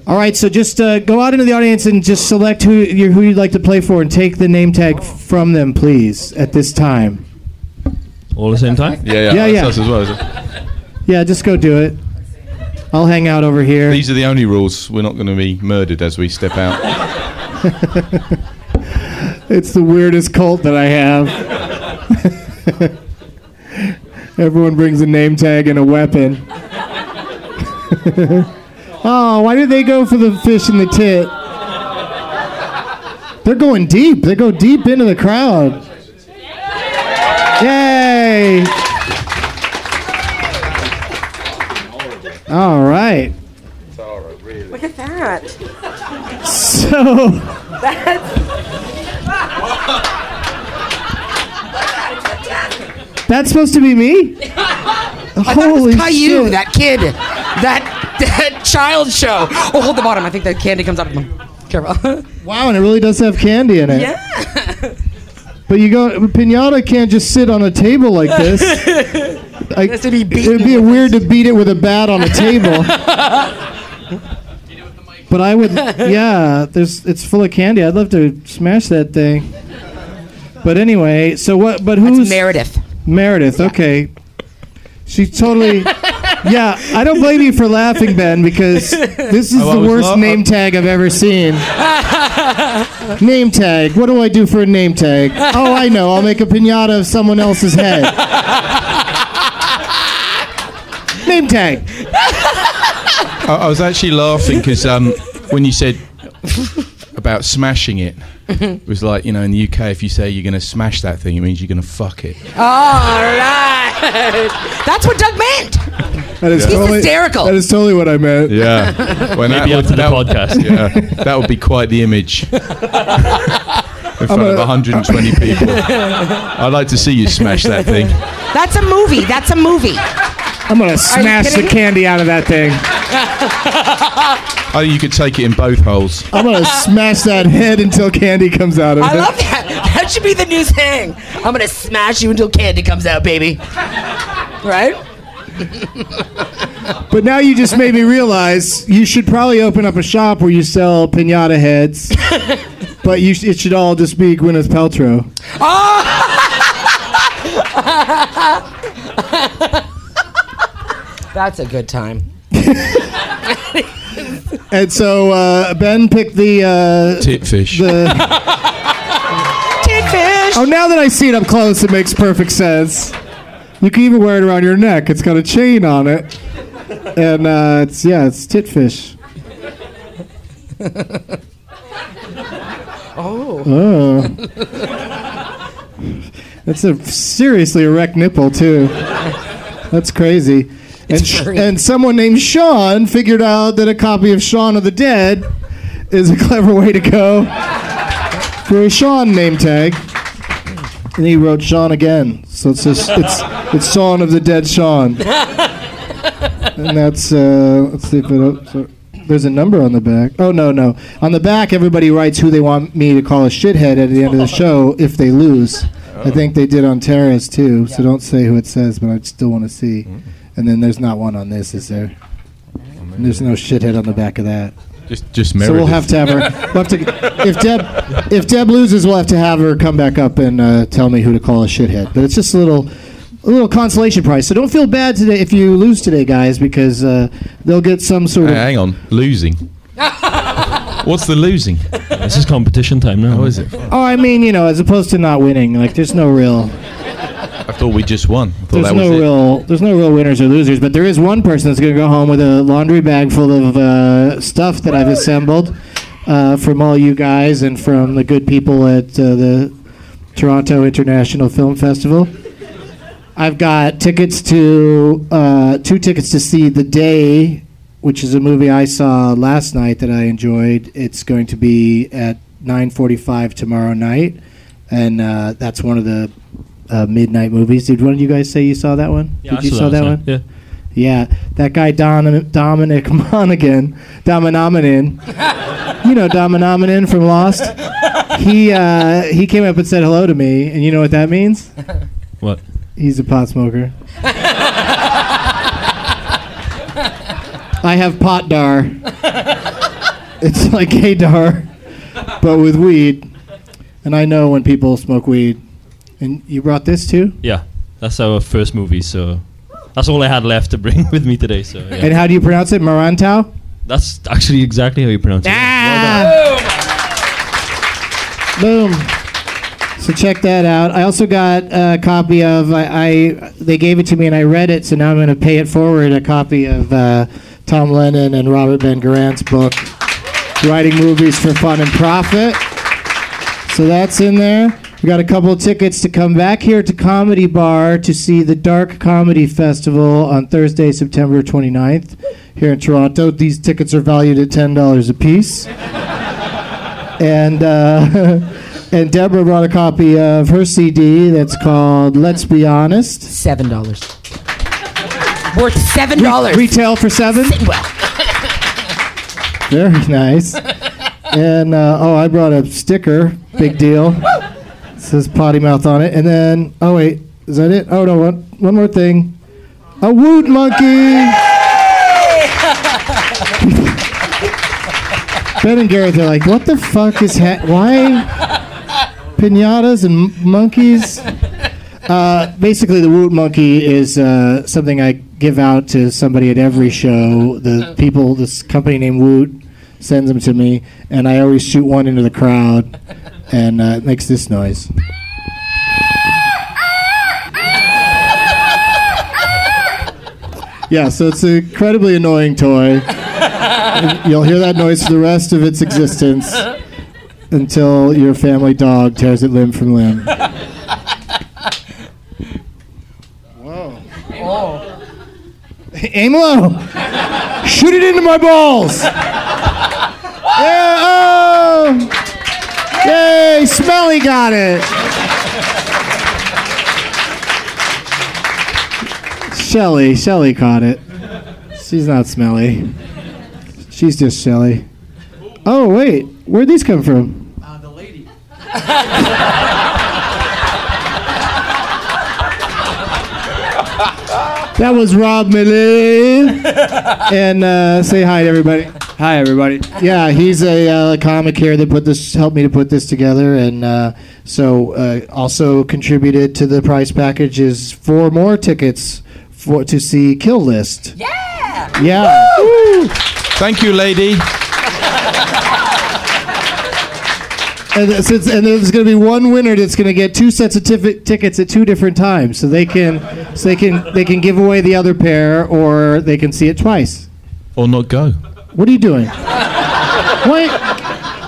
All right. So just uh, go out into the audience and just select who you who you'd like to play for and take the name tag from them, please, at this time. All at the same time. Yeah, yeah, Yeah, yeah. us as well. It? Yeah, just go do it. I'll hang out over here. These are the only rules. We're not going to be murdered as we step out. It's the weirdest cult that I have. Everyone brings a name tag and a weapon. oh, why did they go for the fish in the tit? They're going deep. They go deep into the crowd. Yay! All right. Look at that. So. That's supposed to be me? I thought Holy it was Caillou, shit. that kid, that, that child show. Oh, hold the bottom. I think the candy comes out of them. Careful. Wow, and it really does have candy in it. yeah. But you go, pinata can't just sit on a table like this. Like, has to be it'd be weird to beat it with a bat on a table. but I would, yeah. There's, it's full of candy. I'd love to smash that thing. But anyway, so what? But who's That's Meredith. Meredith, okay. She totally. Yeah, I don't blame you for laughing, Ben, because this is Oh, the worst la- name tag I've ever seen. name tag. What do I do for a name tag? Oh, I know. I'll make a pinata of someone else's head. name tag. I, I was actually laughing because um, when you said about smashing it, it was like, you know, in the UK, if you say you're going to smash that thing, it means you're going to fuck it. All right. That's what Doug meant. That is He's totally hysterical. That is totally what I meant. Yeah. When Maybe after the that would- podcast. Yeah. That would be quite the image. In front of 120 people. I'd like to see you smash that thing. That's a movie. That's a movie. I'm gonna smash the candy out of that thing. oh, you could take it in both holes. I'm gonna smash that head until candy comes out of I it. I love that. That should be the new thing. I'm gonna smash you until candy comes out, baby. Right? But now you just made me realize you should probably open up a shop where you sell pinata heads. but you sh- it should all just be Gwyneth Paltrow. That's a good time. And so uh, Ben picked the uh, Titfish. the. Titfish. Oh, now that I see it up close, it makes perfect sense. You can even wear it around your neck. It's got a chain on it, and uh, it's yeah, it's titfish. Oh. Oh. That's a seriously erect nipple too. That's crazy. And, sh- and someone named Sean figured out that a copy of Shaun of the Dead is a clever way to go for a Sean name tag. And he wrote Sean again, so it's just, it's it's Shaun of the Dead Sean. And that's uh, let's see if it. So, there's a number on the back. Oh no no! On the back, everybody writes who they want me to call a shithead at the end of the show if they lose. I think they did on Terrace too. So don't say who it says, but I still want to see. And then there's not one on this, is there? And there's no shithead on the back of that. Just just So we'll have to have her. We'll have to, if Deb if Deb loses, we'll have to have her come back up and uh, tell me who to call a shithead. But it's just a little a little consolation prize. So don't feel bad today if you lose today, guys, because uh, they'll get some sort Hey, of. hang on, losing. What's the losing? This is competition time now. How is it? Oh, I mean, you know, as opposed to not winning, like there's no real, I thought we just won. I thought there's that was no it. real, there's no real winners or losers. But there is one person that's going to go home with a laundry bag full of uh, stuff that I've assembled uh, from all you guys and from the good people at uh, the Toronto International Film Festival. I've got tickets to uh, two tickets to see The Day, which is a movie I saw last night that I enjoyed. It's going to be at 9:45 tomorrow night, and uh, that's one of the uh, midnight movies. Did one of you guys say you saw that one? Yeah, Did I you saw that one? Yeah. Yeah, that guy Don, Dominic Monaghan, Dominaminanin, you know Dominaminanin from Lost. He uh, he came up and said hello to me, and you know what that means? What? He's a pot smoker. I have pot dar. It's like gaydar, but with weed. And I know when people smoke weed. And you brought this too? Yeah. That's our first movie, so that's all I had left to bring with me today. So yeah. And how do you pronounce it? Merantau? that's actually exactly how you pronounce it. Ah! Boom. So check that out. I also got a copy of I, I they gave it to me and I read it, so now I'm going to pay it forward. A copy of uh, Tom Lennon and Robert Ben Garant's book, "Writing Movies for Fun and Profit." So that's in there. We got a couple of tickets to come back here to Comedy Bar to see the Dark Comedy Festival on Thursday, September 29th here in Toronto. These tickets are valued at $10 a piece. and uh, and Deborah brought a copy of her CD that's called Let's Be Honest. Seven dollars. Worth seven dollars. Retail for seven. Very nice. And uh, oh, I brought a sticker. Big deal. Says potty mouth on it. And then oh wait, is that it? Oh no, one one more thing. A woot monkey. ben and Gareth are like, what the fuck is ha- why pinatas and m- monkeys? Uh, basically, the Woot Monkey is uh, something I give out to somebody at every show. The people, this company named Woot, sends them to me, and I always shoot one into the crowd, and uh, it makes this noise. Yeah, so it's an incredibly annoying toy. You'll hear that noise for the rest of its existence until your family dog tears it limb from limb. Whoa! Aim low. Shoot it into my balls. Smelly got it. Shelly, Shelly caught it. She's not smelly. She's just Shelly. Oh, wait. Where'd these come from? Uh, the lady. that was Rob Millie. and uh, say hi to everybody. Hi, everybody. Yeah, he's a uh, comic here that put this, helped me to put this together, and uh, so uh, also contributed to the price package is four more tickets for to see Kill List. Yeah. Yeah, Thank you, lady. and, th- since, and there's going to be one winner that's going to get two sets of tif- tickets at two different times, so they can, so they can, they can give away the other pair, or they can see it twice. Or not go. What are you doing? Wait,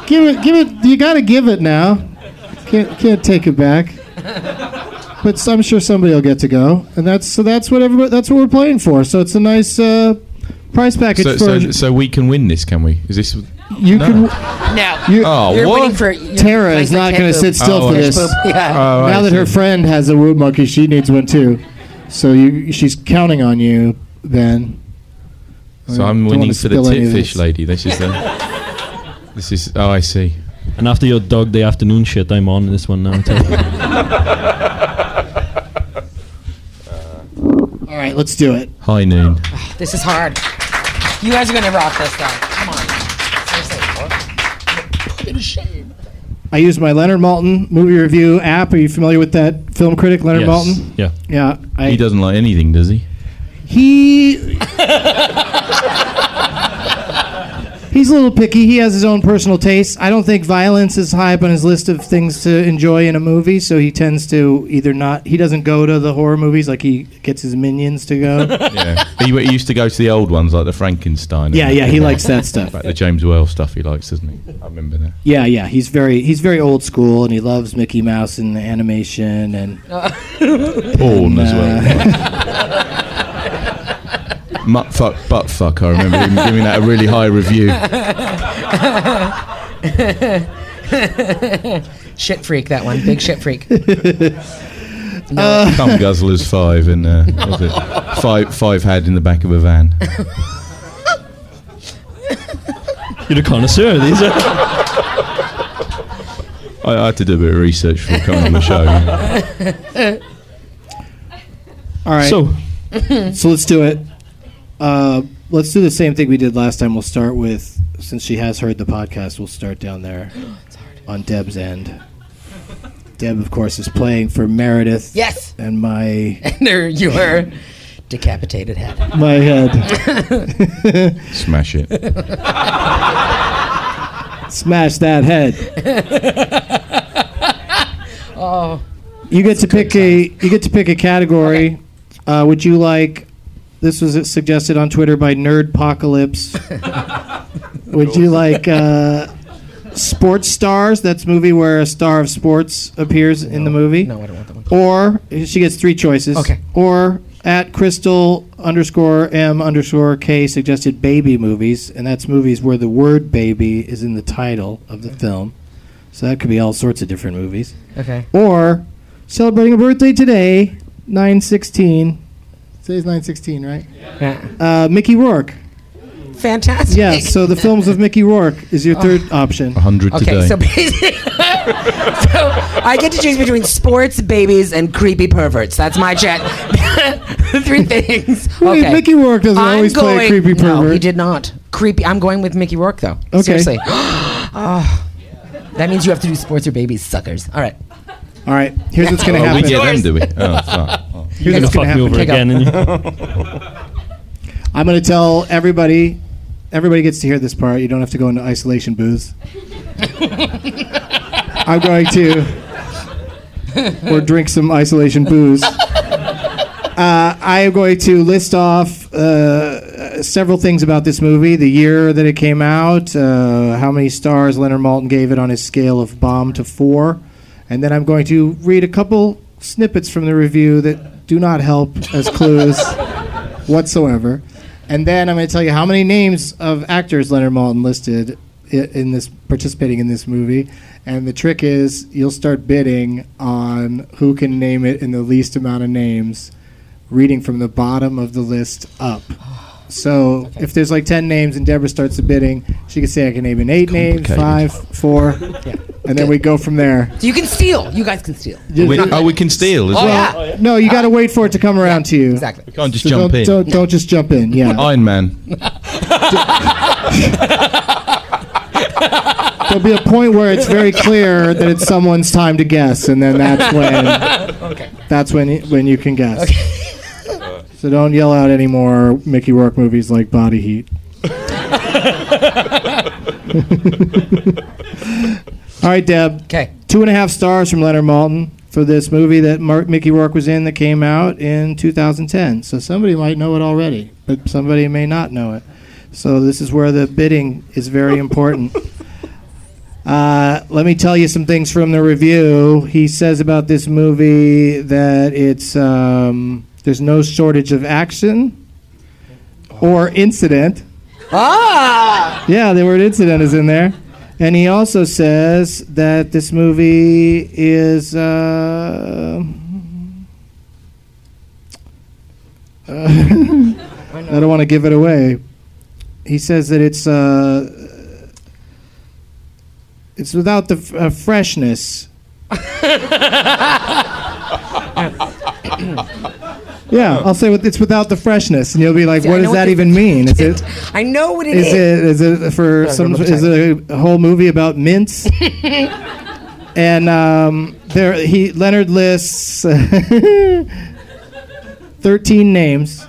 give it, give it. You got to give it now. Can't, can't take it back. But I'm sure somebody will get to go, and that's so. That's what everybody. That's what we're playing for. So it's a nice uh, prize package So, for so, so we can win this, can we? Is this? you. no. Can No. you, Oh, You're what? waiting for you're Tara is not going to sit still Oh, for this. Yeah. Oh, now I that her friend has a woot monkey, she needs one too. So you, she's counting on you, Ben. So oh, I I'm winning for the spill any titfish lady. This is the. Uh, this is. Oh, I see. And after your dog day afternoon shit, I'm on this one now. All right, let's do it. High oh, noon. This is hard. You guys are gonna rock this though. Come on. Seriously. I use my Leonard Maltin movie review app. Are you familiar with that film critic, Leonard Yes. Maltin? Yeah. Yeah, I, He doesn't like anything, does he? He he's a little picky. He has his own personal tastes. I don't think violence is high up on his list of things to enjoy in a movie. So he tends to either not. He doesn't go to the horror movies like he gets his minions to go. Yeah. he, he used to go to the old ones like the Frankenstein. and yeah, yeah, he likes that stuff. Like the James Whale stuff he likes, doesn't he? I remember that. Yeah, yeah, he's very he's very old school, and he loves Mickey Mouse and the animation and Porn as uh, well. Mutt fuck, butt fuck. I remember him giving that a really high review. Shit freak that one. Big shit freak. Cum guzzlers five and uh, was it? five five had in the back of a van. You're a connoisseur. These are. I, I had to do a bit of research before coming on the show. yeah. all right. So, So let's do it. Uh, let's do the same thing we did last time. We'll start with, since she has heard the podcast, we'll start down there on Deb's end. Deb, of course, is playing for Meredith. Yes. And my and there your decapitated head. my head. Smash it. Smash that head. Oh. You get to pick a you get to pick a category. Uh, would you like? This was suggested on Twitter by Nerdpocalypse. would you like uh, sports stars? That's movie where a star of sports appears in the movie. No, I don't want that one. Or she gets three choices. Okay. Or at Crystal underscore M underscore K suggested baby movies, and that's movies where the word baby is in the title of the film. So that could be all sorts of different movies. Okay. Or celebrating a birthday today, nine sixteen. Today's nine sixteen, right? Yeah. Uh, Mickey Rourke. Fantastic. Yeah. So the films of Mickey Rourke is your third option. hundred Okay, today. so basically, so I get to choose between sports, babies, and creepy perverts. That's my chat. Three things. Wait, Okay. Mickey Rourke doesn't I'm always play a going- creepy No, pervert. he did not. Creepy. I'm going with Mickey Rourke though. Okay. Seriously. oh, that means you have to do sports or babies, suckers. All right. All right. Here's what's going to oh, we happen. get them, do we? Oh, fuck. Here's you're gonna fuck me over again, and you. I'm going to tell everybody. Everybody gets to hear this part. You don't have to go into isolation booths. I'm going to, or drink some isolation booze. Uh, I am going to list off uh, several things about this movie: the year that it came out, uh, how many stars Leonard Maltin gave it on his scale of bomb to four, and then I'm going to read a couple snippets from the review that do not help as clues whatsoever. And then I'm going to tell you how many names of actors Leonard Maltin listed i- in this participating in this movie. And the trick is you'll start bidding on who can name it in the least amount of names, reading from the bottom of the list up. So if there's like 10 names and Deborah starts the bidding, she can say I can name in eight names, Complicated. five, four. Yeah. And then we go from there. So you can steal. You guys can steal. We, oh, we can steal as Oh, well. Oh, yeah. No, you got to wait for it to come around to you. Exactly. We can't just So jump don't, in. Don't, don't just jump in. Yeah. Iron Man. There'll be a point where it's very clear that it's someone's time to guess, and then that's when that's when y- when you can guess. So don't yell out any more Mickey Rourke movies like Body Heat. All right, Deb. Okay. Two and a half stars from Leonard Maltin for this movie that Mark, Mickey Rourke was in that came out in 2010. So somebody might know it already, but somebody may not know it. So this is where the bidding is very important. Uh, let me tell you some things from the review. He says about this movie that it's um, there's no shortage of action or incident. Ah! Yeah, the word incident is in there. And he also says that this movie is. Uh, I don't want to give it away. He says that it's. Uh, it's without the f- uh, freshness. yeah, I'll say it's without the freshness, and you'll be like, See, "What know does what that this- even mean?" Is it? I know what it Is is. it is it for some? Is it a whole movie about mints? and um, there, he Leonard lists thirteen names.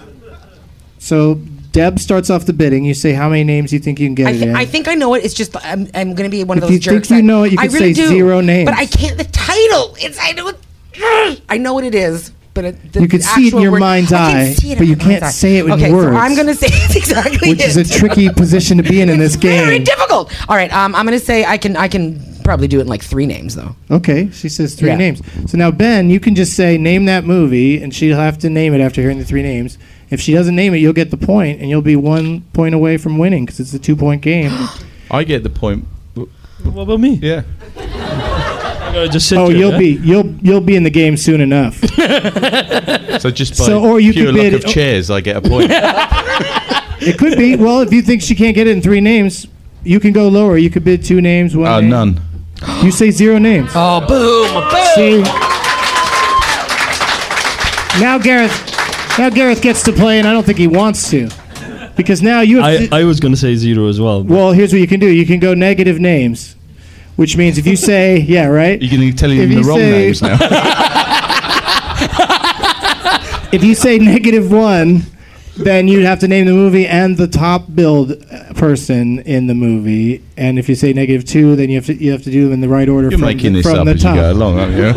So Deb starts off the bidding. You say how many names you think you can get I, it th- in. I think I know it. It's just I'm, I'm going to be one of If those you think jerks. you know it, you I could really say do, zero names. But I can't. The title. It's I know. It, I know what it is. But it, the You could see it in your word- mind's eye, but you can't eye. say it with okay, words. So I'm going to say exactly which is a tricky position to be in in this game. Very difficult. All right. Um, I'm going to say I can. I can probably do it in like three names though. Okay, she says three Yeah. names. So now Ben, you can just say name that movie, and she'll have to name it after hearing the three names. If she doesn't name it, you'll get the point, and you'll be one point away from winning because it's a two-point game. I get the point. What about me? Yeah. I gotta oh, just sit oh, here, you'll yeah? be you'll you'll be in the game soon enough. So just by So, or you pure could luck bid- of chairs, I get a point. it could be. Well, if you think she can't get it in three names, you can go lower. You could bid two names, one. Oh, name. none. You say zero names. Oh, boom, boom. See. Now Gareth, now Gareth gets to play, and I don't think he wants to, because now you have. I, to, I was gonna say zero as well. well, here's what you can do. You can go negative names, which means if you say yeah, right. You can tell him If the wrong say- names now. If you say negative one, then you'd have to name the movie and the top billed uh, person in the movie. And if you say negative two, then you have to you have to do them in the right order You're from, making the, this from up the as top. you go along, aren't you?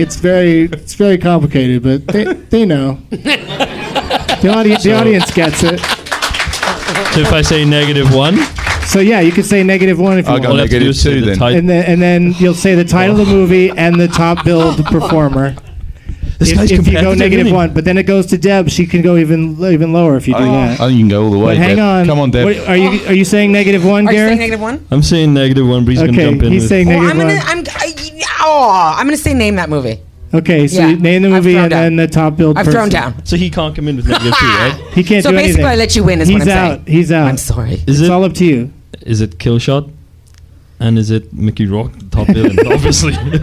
It's very it's very complicated, but they they know. the audience the audience gets it. so if I say negative one, So yeah, you could say negative one if you I'll want. go all I have to do negative is say two then. and then and then you'll say the title of the movie and the top billed performer. This if, guy's if you go competitive, isn't he? one, but then it goes to Deb. She can go even even lower if you do oh. I that. think you can go all the way. But hang Deb. on. Come on, Deb. What- are you are you saying negative one, Are you Gareth? negative one? I'm saying negative one, but he's gonna okay, jump in. he's with- saying Well, negative I'm gonna. one. I'm. I, oh, I'm gonna say name that movie. Okay, so Yeah, you name the I've movie thrown and down. then the top billed. I've person. thrown down. so he can't come in with negative two, right? He can't So do basically, anything. I let you win, is He's what I'm out. saying. He's out. I'm sorry. Is it's it all up to you. Is it kill shot? And is it Mickey Rourke top villain? Obviously. Did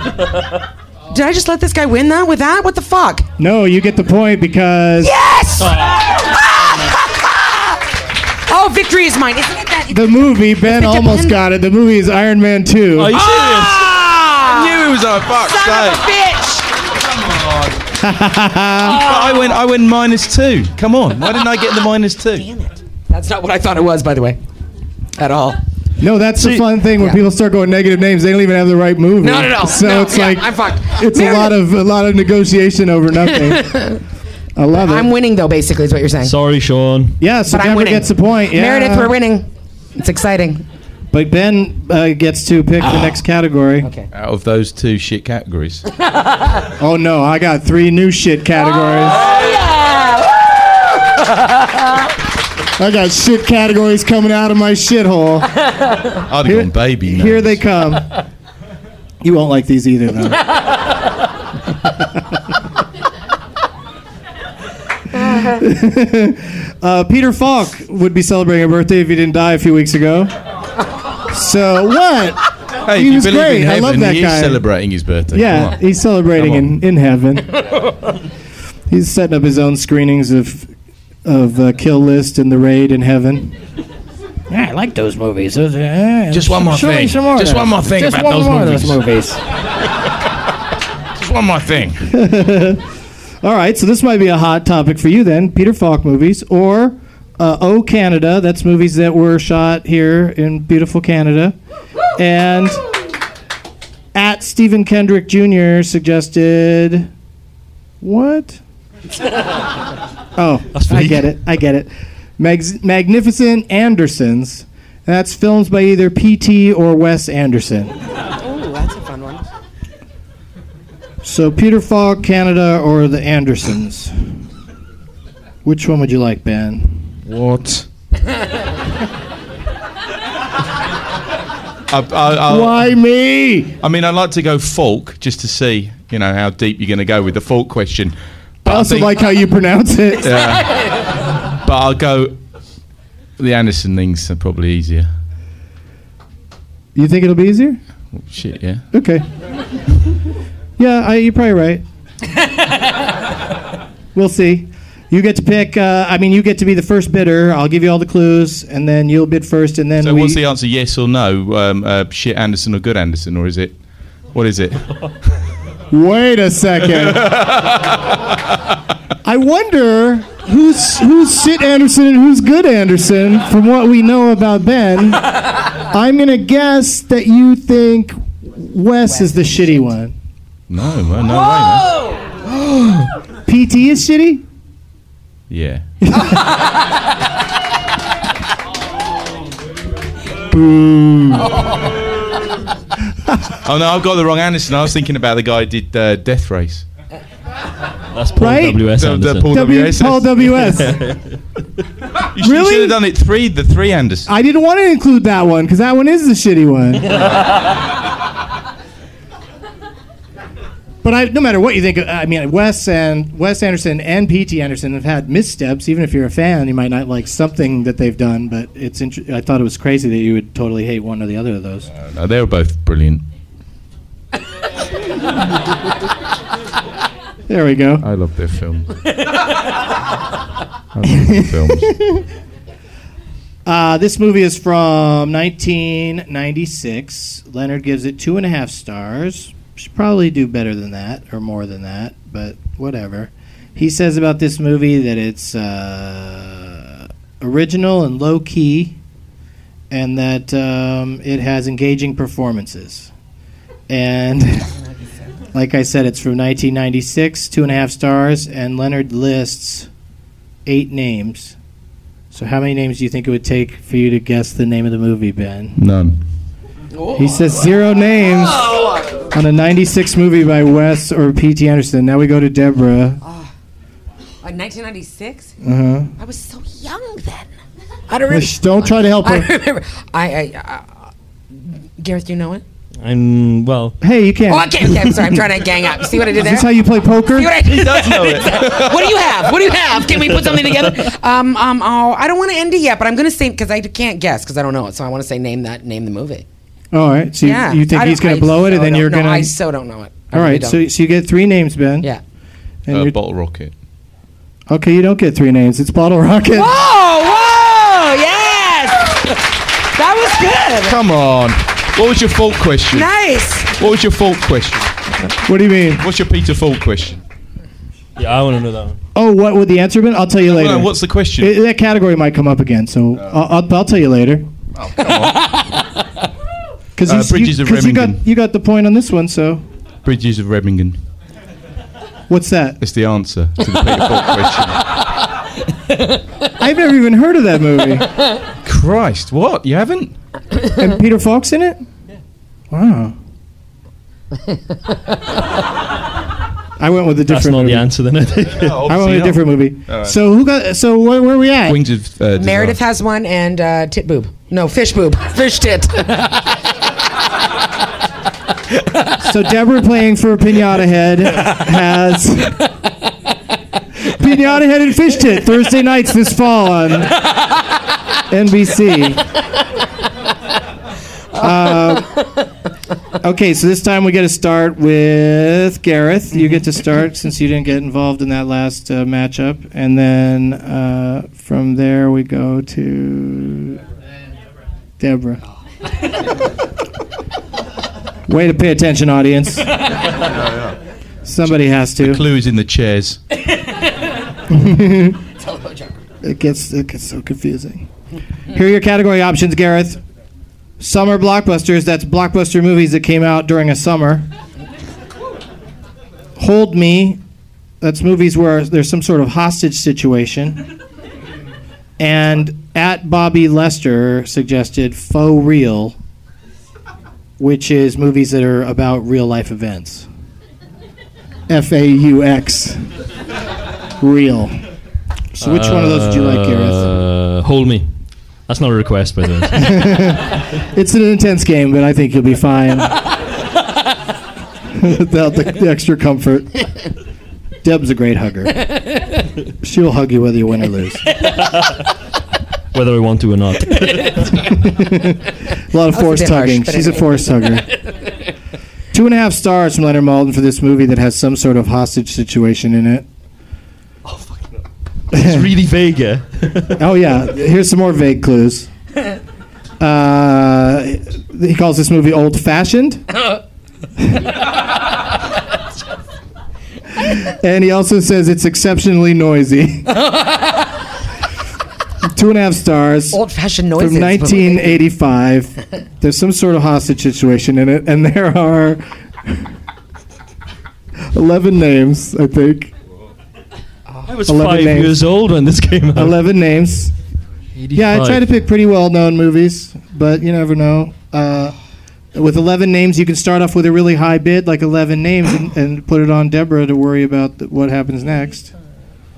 I just let this guy win that with that? What the fuck? No, you get the point because Yes! oh, victory is mine. Isn't it that? the movie Ben it almost depend- got it. The movie is Iron Man Two. Are you serious? Ah! knew it was on fuck's Son of a sake. bitch! But I went. I went minus two. Come on. Why didn't I get the minus two? Damn it. That's not what I thought it was, by the way. At all. No, that's the fun thing when Yeah. people start going negative names. They don't even have the right movie. No, no, no. So No, it's yeah, like I'm fucked. It's a lot of a lot of negotiation over nothing. I love it. I'm winning, though, basically, is what you're saying. Sorry, Sean. yeah, so but I'm Denver winning. gets the point. Yeah. Meredith, we're winning. It's exciting. But Ben uh, gets to pick the next category. Okay. Out of those two shit categories, Oh no, I got three new shit categories. I got shit categories coming out of my shithole. I'd have Here- gone baby. Here they come. You won't like these either, though. uh, Peter Falk would be celebrating a birthday if he didn't die a few weeks ago. So what? Hey, He if you was believe great. in I heaven, love that he guy. is celebrating his birthday. Yeah, Come on. he's celebrating Come in, in heaven. he's setting up his own screenings of of uh, Kill List and The Raid in heaven. Yeah, I like those movies. Those, uh, Just one more show me thing. some more Just one more thing Just about one those more movies. those movies. Just one more thing. All right, so this might be a hot topic for you then, Peter Falk movies or uh, Oh Canada. That's movies that were shot here in beautiful Canada, and at Stephen Kendrick Jr. suggested what? oh, I get it. I get it. Mags- Magnificent Andersons. That's films by either P.T. or Wes Anderson. Oh, that's a fun one. So Peter Falk, Canada, or the Andersons? Which one would you like, Ben? What? I, I, I, Why me? I mean, I'd like to go Falk just to see, you know, how deep you're going to go with the Falk question. But I also think- like how you pronounce it. But I'll go. The Anderson things are probably easier. You think it'll be easier? Shit, yeah. Okay. Yeah, I, you're probably right. we'll see. You get to pick. Uh, I mean, you get to be the first bidder. I'll give you all the clues, and then you'll bid first, and then So we. what's the answer? Yes or no? Um, uh, shit Anderson or good Anderson, or is it? What is it? Wait a second. I wonder who's who's shit Anderson and who's good Anderson from what we know about Ben. I'm gonna guess that you think Wes is the shitty one. No, well, no way, man. PT is shitty. Yeah. oh no, I've got the wrong Anderson. I was thinking about the guy who did uh, Death Race. That's Paul Right? W.S. The- the Paul W.S.. Paul W.S. You should, Really? you should have done it three, the three Anderson. I didn't want to include that one because that one is the shitty one. but I, no matter what you think, I mean, Wes and Wes Anderson and P.T. Anderson have had missteps. Even if you're a fan, you might not like something that they've done. But it's int- I thought it was crazy that you would totally hate one or the other of those. No, they were both brilliant. There we go. I love their films. I love their films. Uh, this movie is from 1996. Leonard gives it two and a half stars. Should probably do better than that or more than that, but whatever. He says about this movie that it's uh, original and low key, and that um, it has engaging performances. And like I said, it's from 1996, two and a half stars, and Leonard lists eight names. So, how many names do you think it would take for you to guess the name of the movie, Ben? None. He says zero names on a 96 movie by Wes or P.T. Anderson. Now we go to Deborah. Like 1996? Uh huh. I was so young then. I don't remember. Don't try to help I her. remember. I, I uh, Gareth, do you know it? I'm well. Hey, you can't. Oh, okay, okay. I'm sorry. I'm trying to gang up. See what I did Is there? this how you play poker? See what I did? what do you have? What do you have? Can we put something together? Um, um, oh, I don't want to end it yet, but I'm going to say because I can't guess because I don't know it. So I want to say name that name the movie. All right. So you- yeah. you, think he's going to blow it, so and then you're going to. I so don't know it. I All really right. don't. So, so you get three names, Ben. yeah. And Uh, Bottle Rocket. okay, you don't get three names. It's Bottle Rocket. Whoa! Whoa! Yes. That was good. Come on. What was your Falk question? Nice. What was your Falk question? What do you mean? What's your Peter Falk question? Yeah, I want to know that one. Oh, what would the answer have been? I'll tell you later. No, what's the question? I- that category might come up again, so I'll, I'll, I'll tell you later. oh, come on. Because Uh, Bridges you, of 'cause you got you got the point on this one. So Bridges of Remington. what's that? It's the answer to the Peter Falk question. I've never even heard of that movie. Christ, what? You haven't? and Peter Falk's in it. Yeah. Wow. I went with a different. That's different not movie. the answer then. I think. I went with a different movie. So who got? So where, where are we at? Wings of uh, Meredith has one and uh, tit boob. No, fish boob. Fish tit. So Deborah playing for Pinata Head has Pinata Head and Fish Tit Thursday nights this fall on NBC. Um, Okay, so this time we get to start with Gareth. You get to start since you didn't get involved in that last uh, matchup, and then uh, from there we go to Deborah. Way to pay attention, audience. Somebody has to. Clues in the chairs. It gets it gets so confusing. Here are your category options, Gareth. Summer blockbusters. That's blockbuster movies that came out during a summer. Hold Me. That's movies where there's some sort of hostage situation. And at Bobby Lester suggested Faux Real, which is movies that are about real life events. F A U X. Real. So which one of those would you like, Gareth? Uh, hold me. That's not a request, by the way. It's an intense game, but I think you'll be fine without the, the extra comfort. Deb's a great hugger. She'll hug you whether you win or lose. Whether I want to or not. A lot of force was a forced bit harsh, hugging. but She's a force hugger. Two and a half stars from Leonard Maltin for this movie that has some sort of hostage situation in it. Oh, it's really vague, yeah? Oh yeah, here's some more vague clues. Uh, he calls this movie old fashioned. and he also says it's exceptionally noisy. Two and a half stars. Old fashioned noises. From 1985. There's some sort of hostage situation in it, and there are 11 names, I think. I was 11 five names. years old when this came out. 11 names. Yeah, I try to pick pretty well known movies, but you never know. Uh, with 11 names, you can start off with a really high bid, like 11 names, and, and put it on Deborah to worry about th- what happens next.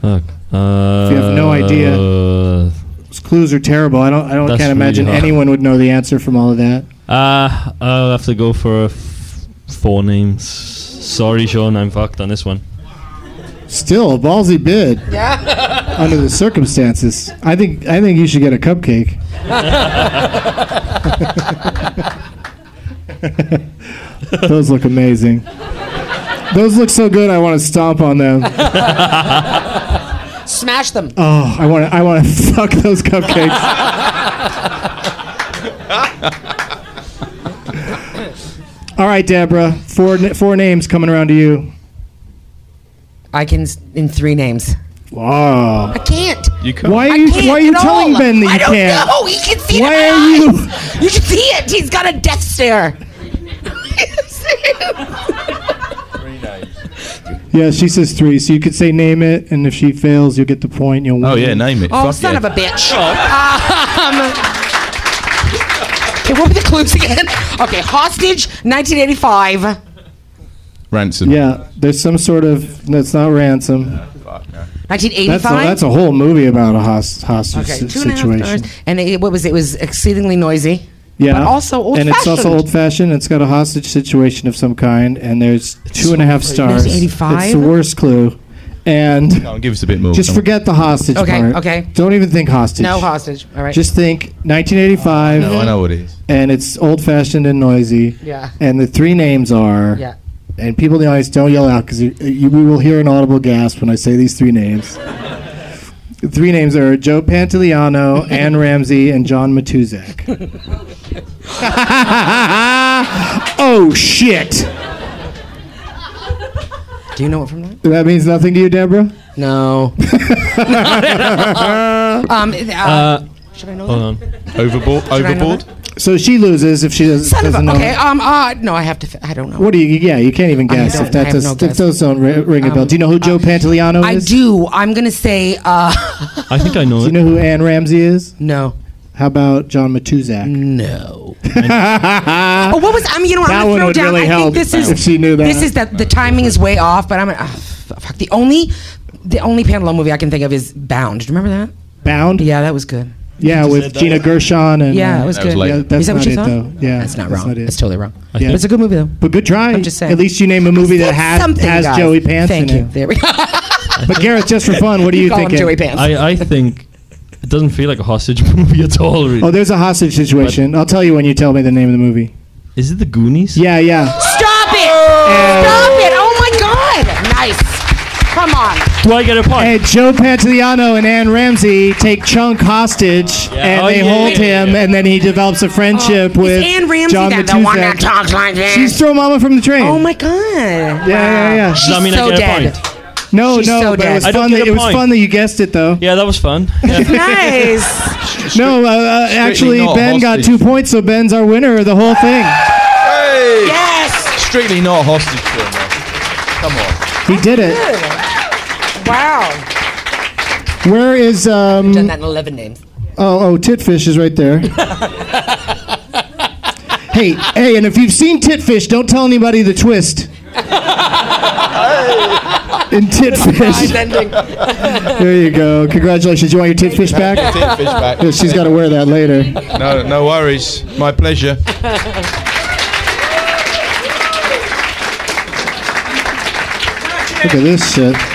Fuck. Uh, If you have no idea. Those clues are terrible. I don't. I don't. Can't imagine really hard. anyone would know the answer from all of that. Uh, I'll have to go for a f- four names. Sorry, Sean, I'm fucked on this one. Still a ballsy bid. Yeah. under the circumstances, I think. I think you should get a cupcake. Those look amazing. Those look so good. I want to stomp on them. Smash them. Oh, I want to. I want to fuck those cupcakes. All right, Deborah. Four four names coming around to you. I can s- in three names. Wow. I can't. You can't. Why are I you can't Why are you at telling all. Ben that you I don't can't? know. He can see it. Why in are you? eyes. You should see it. He's got a death stare. Yeah, she says three, so you could say name it, and if she fails, you'll get the point. You'll win. Oh yeah, name it. oh, Fuck son yeah. of a bitch. Um, okay, what were the clues again? Okay, hostage, 1985. Ransom. Yeah, there's some sort of. That's not ransom. Fuck no. 1985. That's a, that's a whole movie about a host, hostage okay, si- two and a half situation. stars. And it, what was it? it? was exceedingly noisy. Yeah, But also old and it's also old fashioned. It's got a hostage situation of some kind, and there's two and a half stars. 1985? It's the worst clue, and Come on, give us a bit more. just forget the hostage Okay, part. okay. Don't even think hostage. No hostage. All right. Just think 1985, No, I know what it is. and it's old fashioned and noisy. Yeah. And the three names are. yeah. And people in the audience don't yell out because you, you, we will hear an audible gasp when I say these three names. The three names are Joe Pantoliano, Anne Ramsey, and John Matuszak. oh shit! Do you know it from that? That means nothing to you, Deborah. No. um, uh, Uh, should I know hold that? on. Overboard. Should I know Overboard. That? So she loses if she doesn't, Son of doesn't a. know. Okay. Um. Uh. No, I have to. F- I don't know. What do you? Yeah, you can't even guess if that I have does. no if guess. those don't ri- ring a bell. Um, Do you know who Joe Pantoliano is? I is? do. I'm gonna say. Uh. I think I know it. Do you it. know who Anne Ramsey is? no. How about John Matuszak? No. oh, what was? I mean, you know, what, That I'm one gonna throw would down. really I help think this is. if she knew that. This is that the timing is way off, but I'm. Uh, fuck. The only. The only Pantalone movie I can think of is Bound. Do you remember that? Bound. Yeah, that was good. Yeah, with Gina Gershon and Yeah, uh, it was That was good. late. Yeah, that's is that not what you it thought? though. Yeah, that's not that's wrong. not it. It's totally wrong. Yeah. But it's a good movie though. But good try. I'm just saying. At least you name a movie that has, something, has guys. Joey Pants Thank in you. it. There we go. But Gareth, just for fun, what do you Call him thinking? Joey Pants. I, I think it doesn't feel like a hostage movie at all. Really. Oh, there's a hostage situation. I'll tell you when you tell me the name of the movie. Is it the Goonies? Yeah, yeah. Stop it! Stop it! Oh my God! Nice. Come on. Do I get a point? And Joe Pantoliano and Anne Ramsey take Chunk hostage, and Oh, they yeah, hold yeah, him, yeah. and then he develops a friendship with Anne Ramsey John that the one that talks like this? She's throw Mama from the train. oh my God. Yeah, yeah, yeah. Does that mean so I get dead. a point? No, She's no, so but it was fun. That, it was fun that you guessed it, though. Yeah, that was fun. Yeah. Nice. No, uh, uh, actually, not Ben got two points, so Ben's our winner of the whole thing. Hey! yes. Strictly not a hostage film, man. Come on. He did it. Wow. Where is um? Done that in 11 names. Oh, oh, Titfish is right there. hey, hey, and if you've seen Titfish, don't tell anybody the twist. In Titfish. There you go. Congratulations. You want your Titfish back? Titfish back. Yeah, She's got to wear that later. No, no worries. My pleasure. Look at this shit.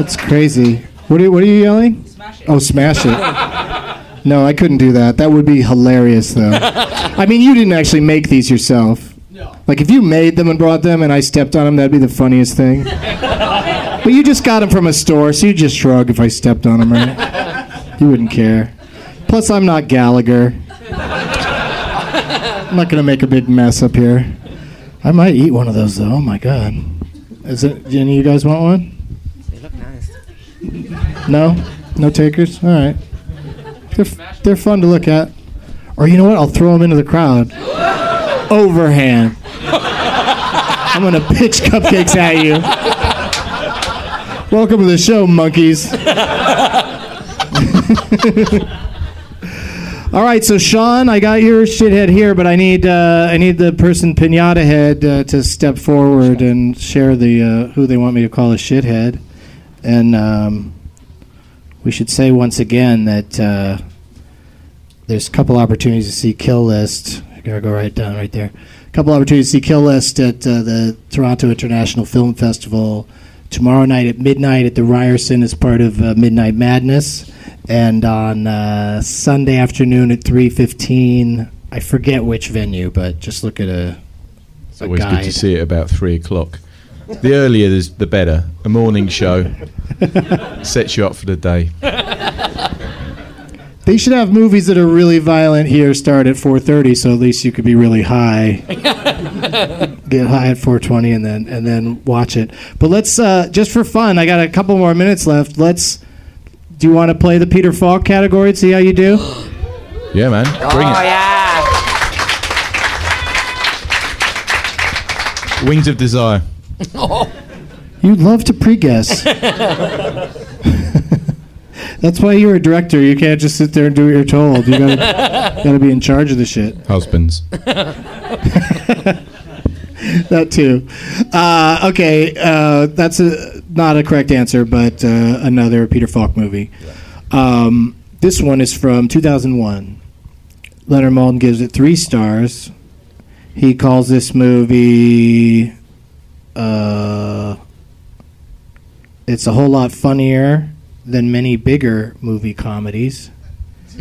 That's crazy. What are, you- what are you yelling? Oh, smash it. No, I couldn't do that. That would be hilarious, though. I mean, you didn't actually make these yourself. No. Like, if you made them and brought them and I stepped on them, that'd be the funniest thing. but you just got them from a store, so you just shrug if I stepped on them, right? You wouldn't care. Plus, I'm not Gallagher. I'm not going to make a big mess up here. I might eat one of those, though. Oh, my God. Is it? Do any of you guys want one? No, no takers. All right. They're f- they're fun to look at. Or you know what? I'll throw them into the crowd. Overhand. I'm gonna pitch cupcakes at you. Welcome to the show, monkeys. All right, so Sean, I got your shithead here, but I need uh, I need the person pinata head uh, to step forward and share the uh, who they want me to call a shithead, and um, we should say once again that uh, there's a couple opportunities to see Kill List. I gotta go right down right there. A couple opportunities to see Kill List at uh, the Toronto International Film Festival tomorrow night at midnight at the Ryerson as part of uh, Midnight Madness, and on uh, Sunday afternoon at 3:15. I forget which venue, but just look at a. It's always good to see it about three o'clock. The earlier, there's- the better. A morning show sets you up for the day. They should have movies that are really violent here start at 4:30, so at least you could be really high. Get high at 4:20 and then and then watch it. But let's uh, just for fun. I got a couple more minutes left. Let's. Do you want to play the Peter Falk category and see how you do? Yeah, man. Bring Oh, it. yeah. Wings of Desire. You love to pre-guess. That's why you're a director. You can't just sit there and do what you're told. You gotta, gotta be in charge of the shit. Husbands. that too. Uh, okay, uh, that's a, not a correct answer, but uh, another Peter Falk movie. Um, this one is from 2001. Leonard Maltin gives it three stars. He calls this movie. Uh, it's a whole lot funnier than many bigger movie comedies.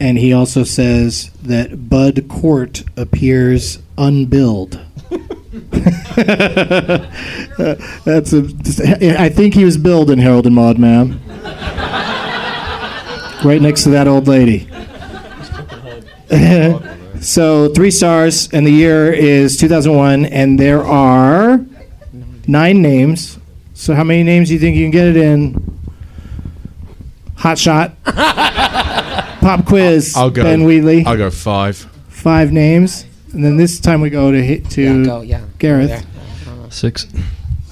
And he also says that Bud Cort appears unbilled. Uh, that's a. I think he was billed in Harold and Maude, ma'am. right next to that old lady. So three stars, and the year is 2001, and there are nine names. So how many names do you think you can get it in? Hot shot. Pop quiz. I'll go. Ben Wheatley. I'll go five. Five names, and then this time we go to hit to Yeah, go, yeah. Gareth. There. Six.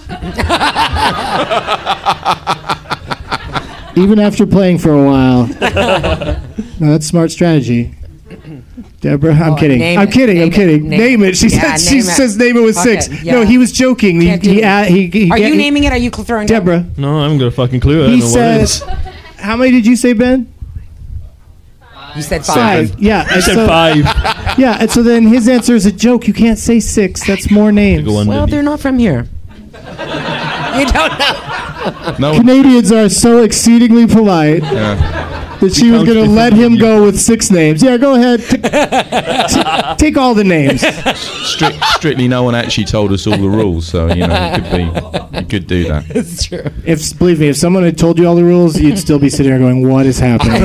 Even after playing for a while. no, that's smart strategy. Deborah, I'm Oh, kidding. I'm it, kidding. I'm name it, kidding. name Name it. it. She Yeah, said. She it. says name it with Fuck six. it, No, he was joking. He, Can't he, uh, he, he, Are he- you naming it? Are you throwing down? Deborah? No, I'm gonna fucking clue. I He know what it said. How many did you say, Ben? You said five. Five. Yeah. I said so- five. Yeah, and so then his answer is a joke. You can't say six. That's more names. Go Well, they're not from here. you don't know. No. Canadians are so exceedingly polite. Yeah. That she was going to let him go with six names. Yeah, go ahead. T- t- take all the names. Strict, strictly, no one actually told us all the rules, so you know it could be. You could do that. It's true. If believe me, if someone had told you all the rules, you'd still be sitting there going, "What is happening?"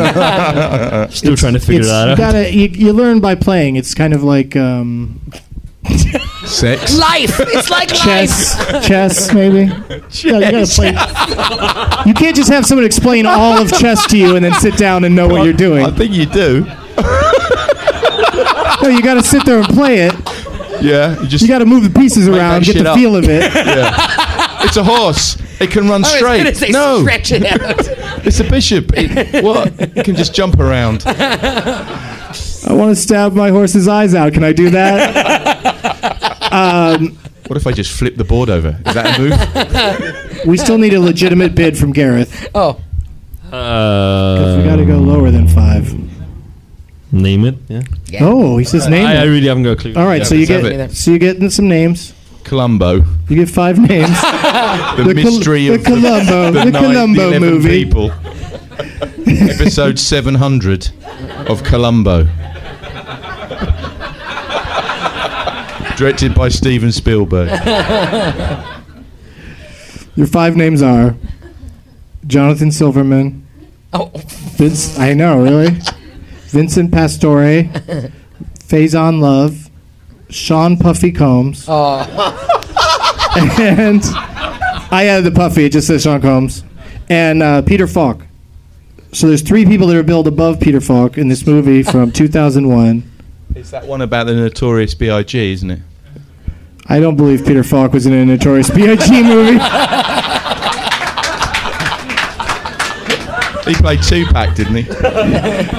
Still trying to figure It's- that you out. gotta you, you learn by playing. It's kind of like um, Sex. Life. It's like chess, life. chess maybe. Yeah, you gotta play. You can't just have someone explain all of chess to you and then sit down and know what you're doing. I think you do. No, you got to sit there and play it. Yeah. You just. You got to move the pieces around, that get the up. feel of it. It's a horse. It can run I straight. gonna say no, stretch it out. it's a bishop. It, what? It can just jump around. I want to stab my horse's eyes out. Can I do that? What if I just flip the board over? Is that a move? We still need a legitimate bid from Gareth. Oh, Uh, we got to go lower than five. Name it. Yeah. Oh, he says name. I, I really haven't got a clue. All right, Yeah, so you get it. so you get some names. Columbo. You get five names. The, The Col- mystery the of Columbo- the nine- Columbo 11 movie. People. Episode 700 of Columbo. Directed by Steven Spielberg. Your five names are Jonathan Silverman. oh, Vince. I know, really. Vincent Pastore. Faizon Love. Sean Puffy Combs. and I added the Puffy. It just says Sean Combs. And uh, Peter Falk. So there's three people that are billed above Peter Falk in this movie from 2001. It's that one about the notorious B.I.G., isn't it? I don't believe Peter Falk was in a Notorious B.I.G. movie. He played Tupac, didn't he?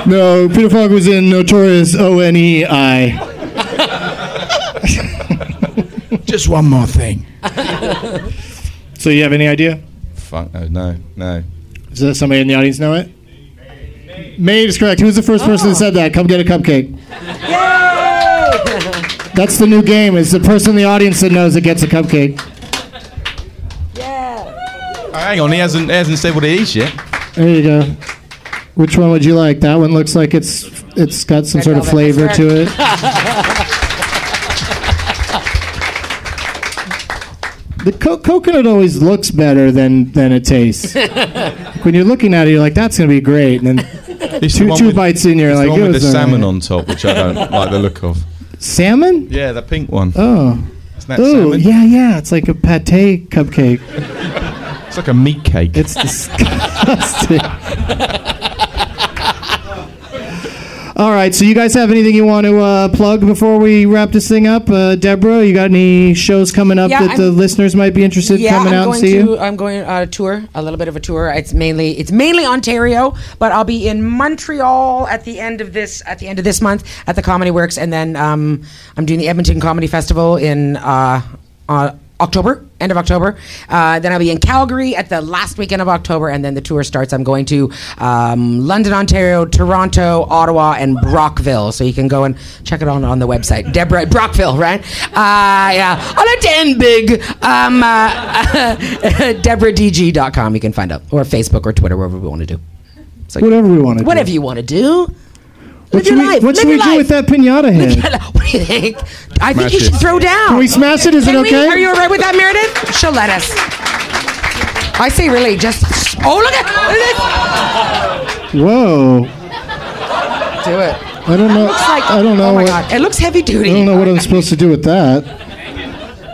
No, Peter Falk was in Notorious O N E I. Just one more thing. So you have any idea? Fuck no, no, no. Does that somebody in the audience know it? Made is correct. Who's the first person that said that? Come get a cupcake. That's the new game. Is the person in the audience that knows it gets a cupcake. Yeah. hang on, he hasn't, hasn't said what he eats yet. There you go. Which one would you like? That one looks like it's it's got some Red sort of flavor that's to it. The co- coconut always looks better than than it tastes. when you're looking at it, you're like, "That's gonna be great," and then It's the two one two with- bites in, you're it's like, the one "It with was the salmon right." on top, which I don't like the look of. Salmon? Yeah, the pink one. Oh, Isn't that oh, salmon? yeah, yeah. It's like a pate cupcake. It's like a meat cake. It's disgusting. All right, so you guys have anything you want to uh, plug before we wrap this thing up? Uh, Deborah, you got any shows coming up Yeah, that the I'm- listeners might be interested in yeah, coming I'm out and going see to. you? I'm going on a tour, a little bit of a tour. It's mainly it's mainly Ontario, but I'll be in Montreal at the end of this at the end of this month at the Comedy Works, and then um, I'm doing the Edmonton Comedy Festival in uh, uh, October, end of October. Uh, then I'll be in Calgary at the last weekend of October, and then the tour starts. I'm going to um, London, Ontario, Toronto, Ottawa, and Brockville. So you can go and check it on on the website. Deborah Brockville, right? Uh, yeah, on a ten big. Um, uh, DeborahDG.com. You can find out, or Facebook or Twitter, wherever we want to do. So Whatever we want to do. whatever you want to do. What Live should your we, life. what Live should we your do life. with that pinata head? What do you think? I think Smash you should it. throw down. Can we smash it? Is it Can we? okay? Are you all right with that, Meredith? She'll let us. I say, really, just. Oh, look at, look at Whoa. Do it. I don't know. Looks like. I don't know. Oh my what, god, it looks heavy duty. I don't know what I'm supposed to do with that.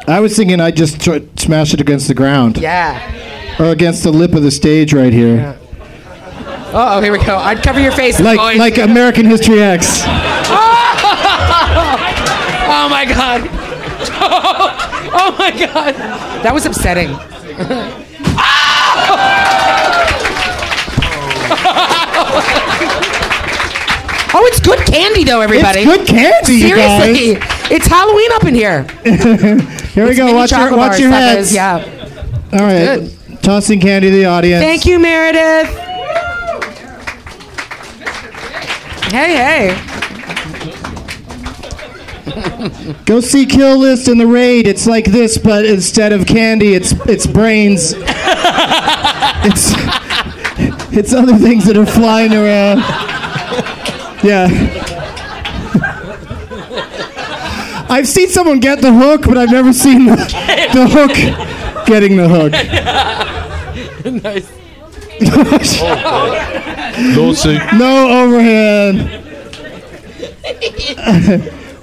I was thinking I'd just try, smash it against the ground. Yeah. Or against the lip of the stage right here. Oh, here we go. I'd cover your face. Like boys. like American History X. Oh my god. Oh my god. That was upsetting. Oh, it's good candy though, everybody. It's good candy, Seriously, it's Halloween up in here. Here we It's go. Watch your watch your heads. Yeah. All right. Tossing candy to the audience. Thank you, Meredith. Hey, hey. Go see Kill List in the raid. It's like this, but instead of candy, it's it's brains. it's It's other things that are flying around. Yeah. I've seen someone get the hook, but I've never seen the, the hook getting the hook. nice. Lawsuit. No overhand.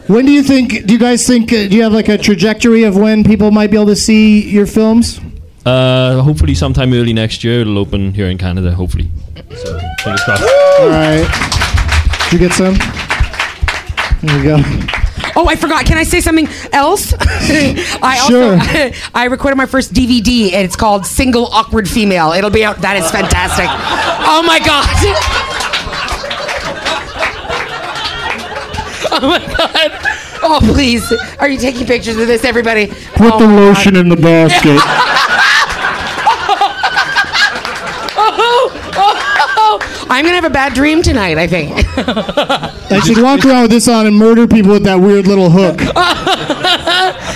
when do you think? Do you guys think? Uh, do you have like a trajectory of when people might be able to see your films? Uh, hopefully, sometime early next year, it'll open here in Canada. Hopefully, so fingers crossed. All right. Did you get some? There you go. Oh, I forgot. Can I say something else? I also I recorded my first DVD and it's called Single Awkward Female. It'll be out. That is fantastic. oh my god. oh my god. Oh please. Are you taking pictures of this, everybody? Put oh the lotion God. in the basket. Oh, oh, oh, I'm gonna have a bad dream tonight. I think. I should walk around with this on and murder people with that weird little hook.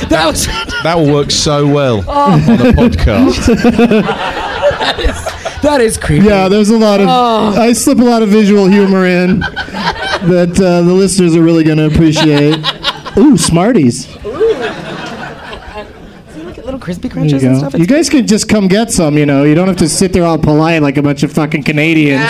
that was. That will work so well Oh. on a podcast. That is creepy. Yeah, there's a lot of. Oh. I slip a lot of visual humor in that uh, the listeners are really going to appreciate. Ooh, Smarties. Little crispy you crunches and go. stuff. You guys can just come get some, you know. You don't have to sit there all polite like a bunch of fucking Canadians.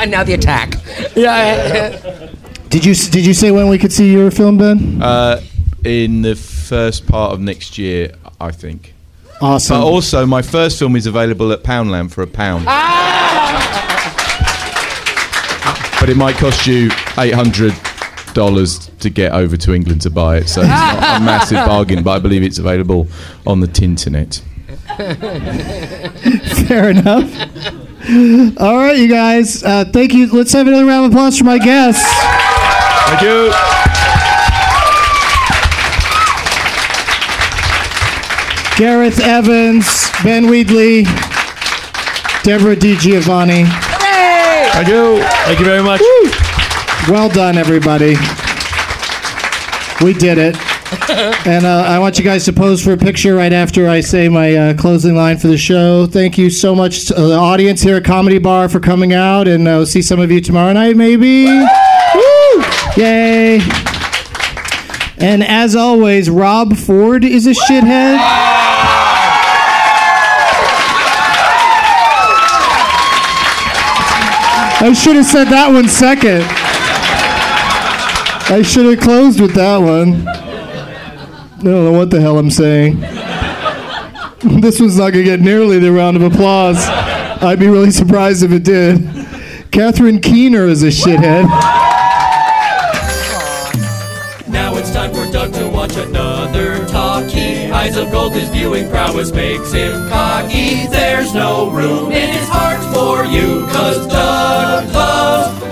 And now the attack. Yeah. Did you did you say when we could see your film, Ben? Uh, in the first part of next year, I think. Awesome. But also, my first film is available at Poundland for a pound. Ah! But it might cost you eight hundred dollars to get over to England to buy it, so it's not a massive bargain. But I believe it's available on the Tinternet. Fair enough. All right, you guys. Uh, thank you. Let's have another round of applause for my guests. Thank you. Gareth Evans, Ben Wheatley, Deborah DiGiovanni. Thank you. Thank you very much. Well done, everybody. We did it. And uh, I want you guys to pose for a picture right after I say my uh, closing line for the show. Thank you so much to the audience here at Comedy Bar for coming out, and uh, we'll see some of you tomorrow night, maybe. Woo! Yay! And as always, Rob Ford is a shithead. I should have said that one second. I should have closed with that one. I don't know what the hell I'm saying. This one's not going to get nearly the round of applause. I'd be really surprised if it did. Catherine Keener is a shithead. Now it's time for Doug to watch another talkie. Eyes of gold, his viewing prowess makes him cocky. There's no room in his heart for you, cause Doug loves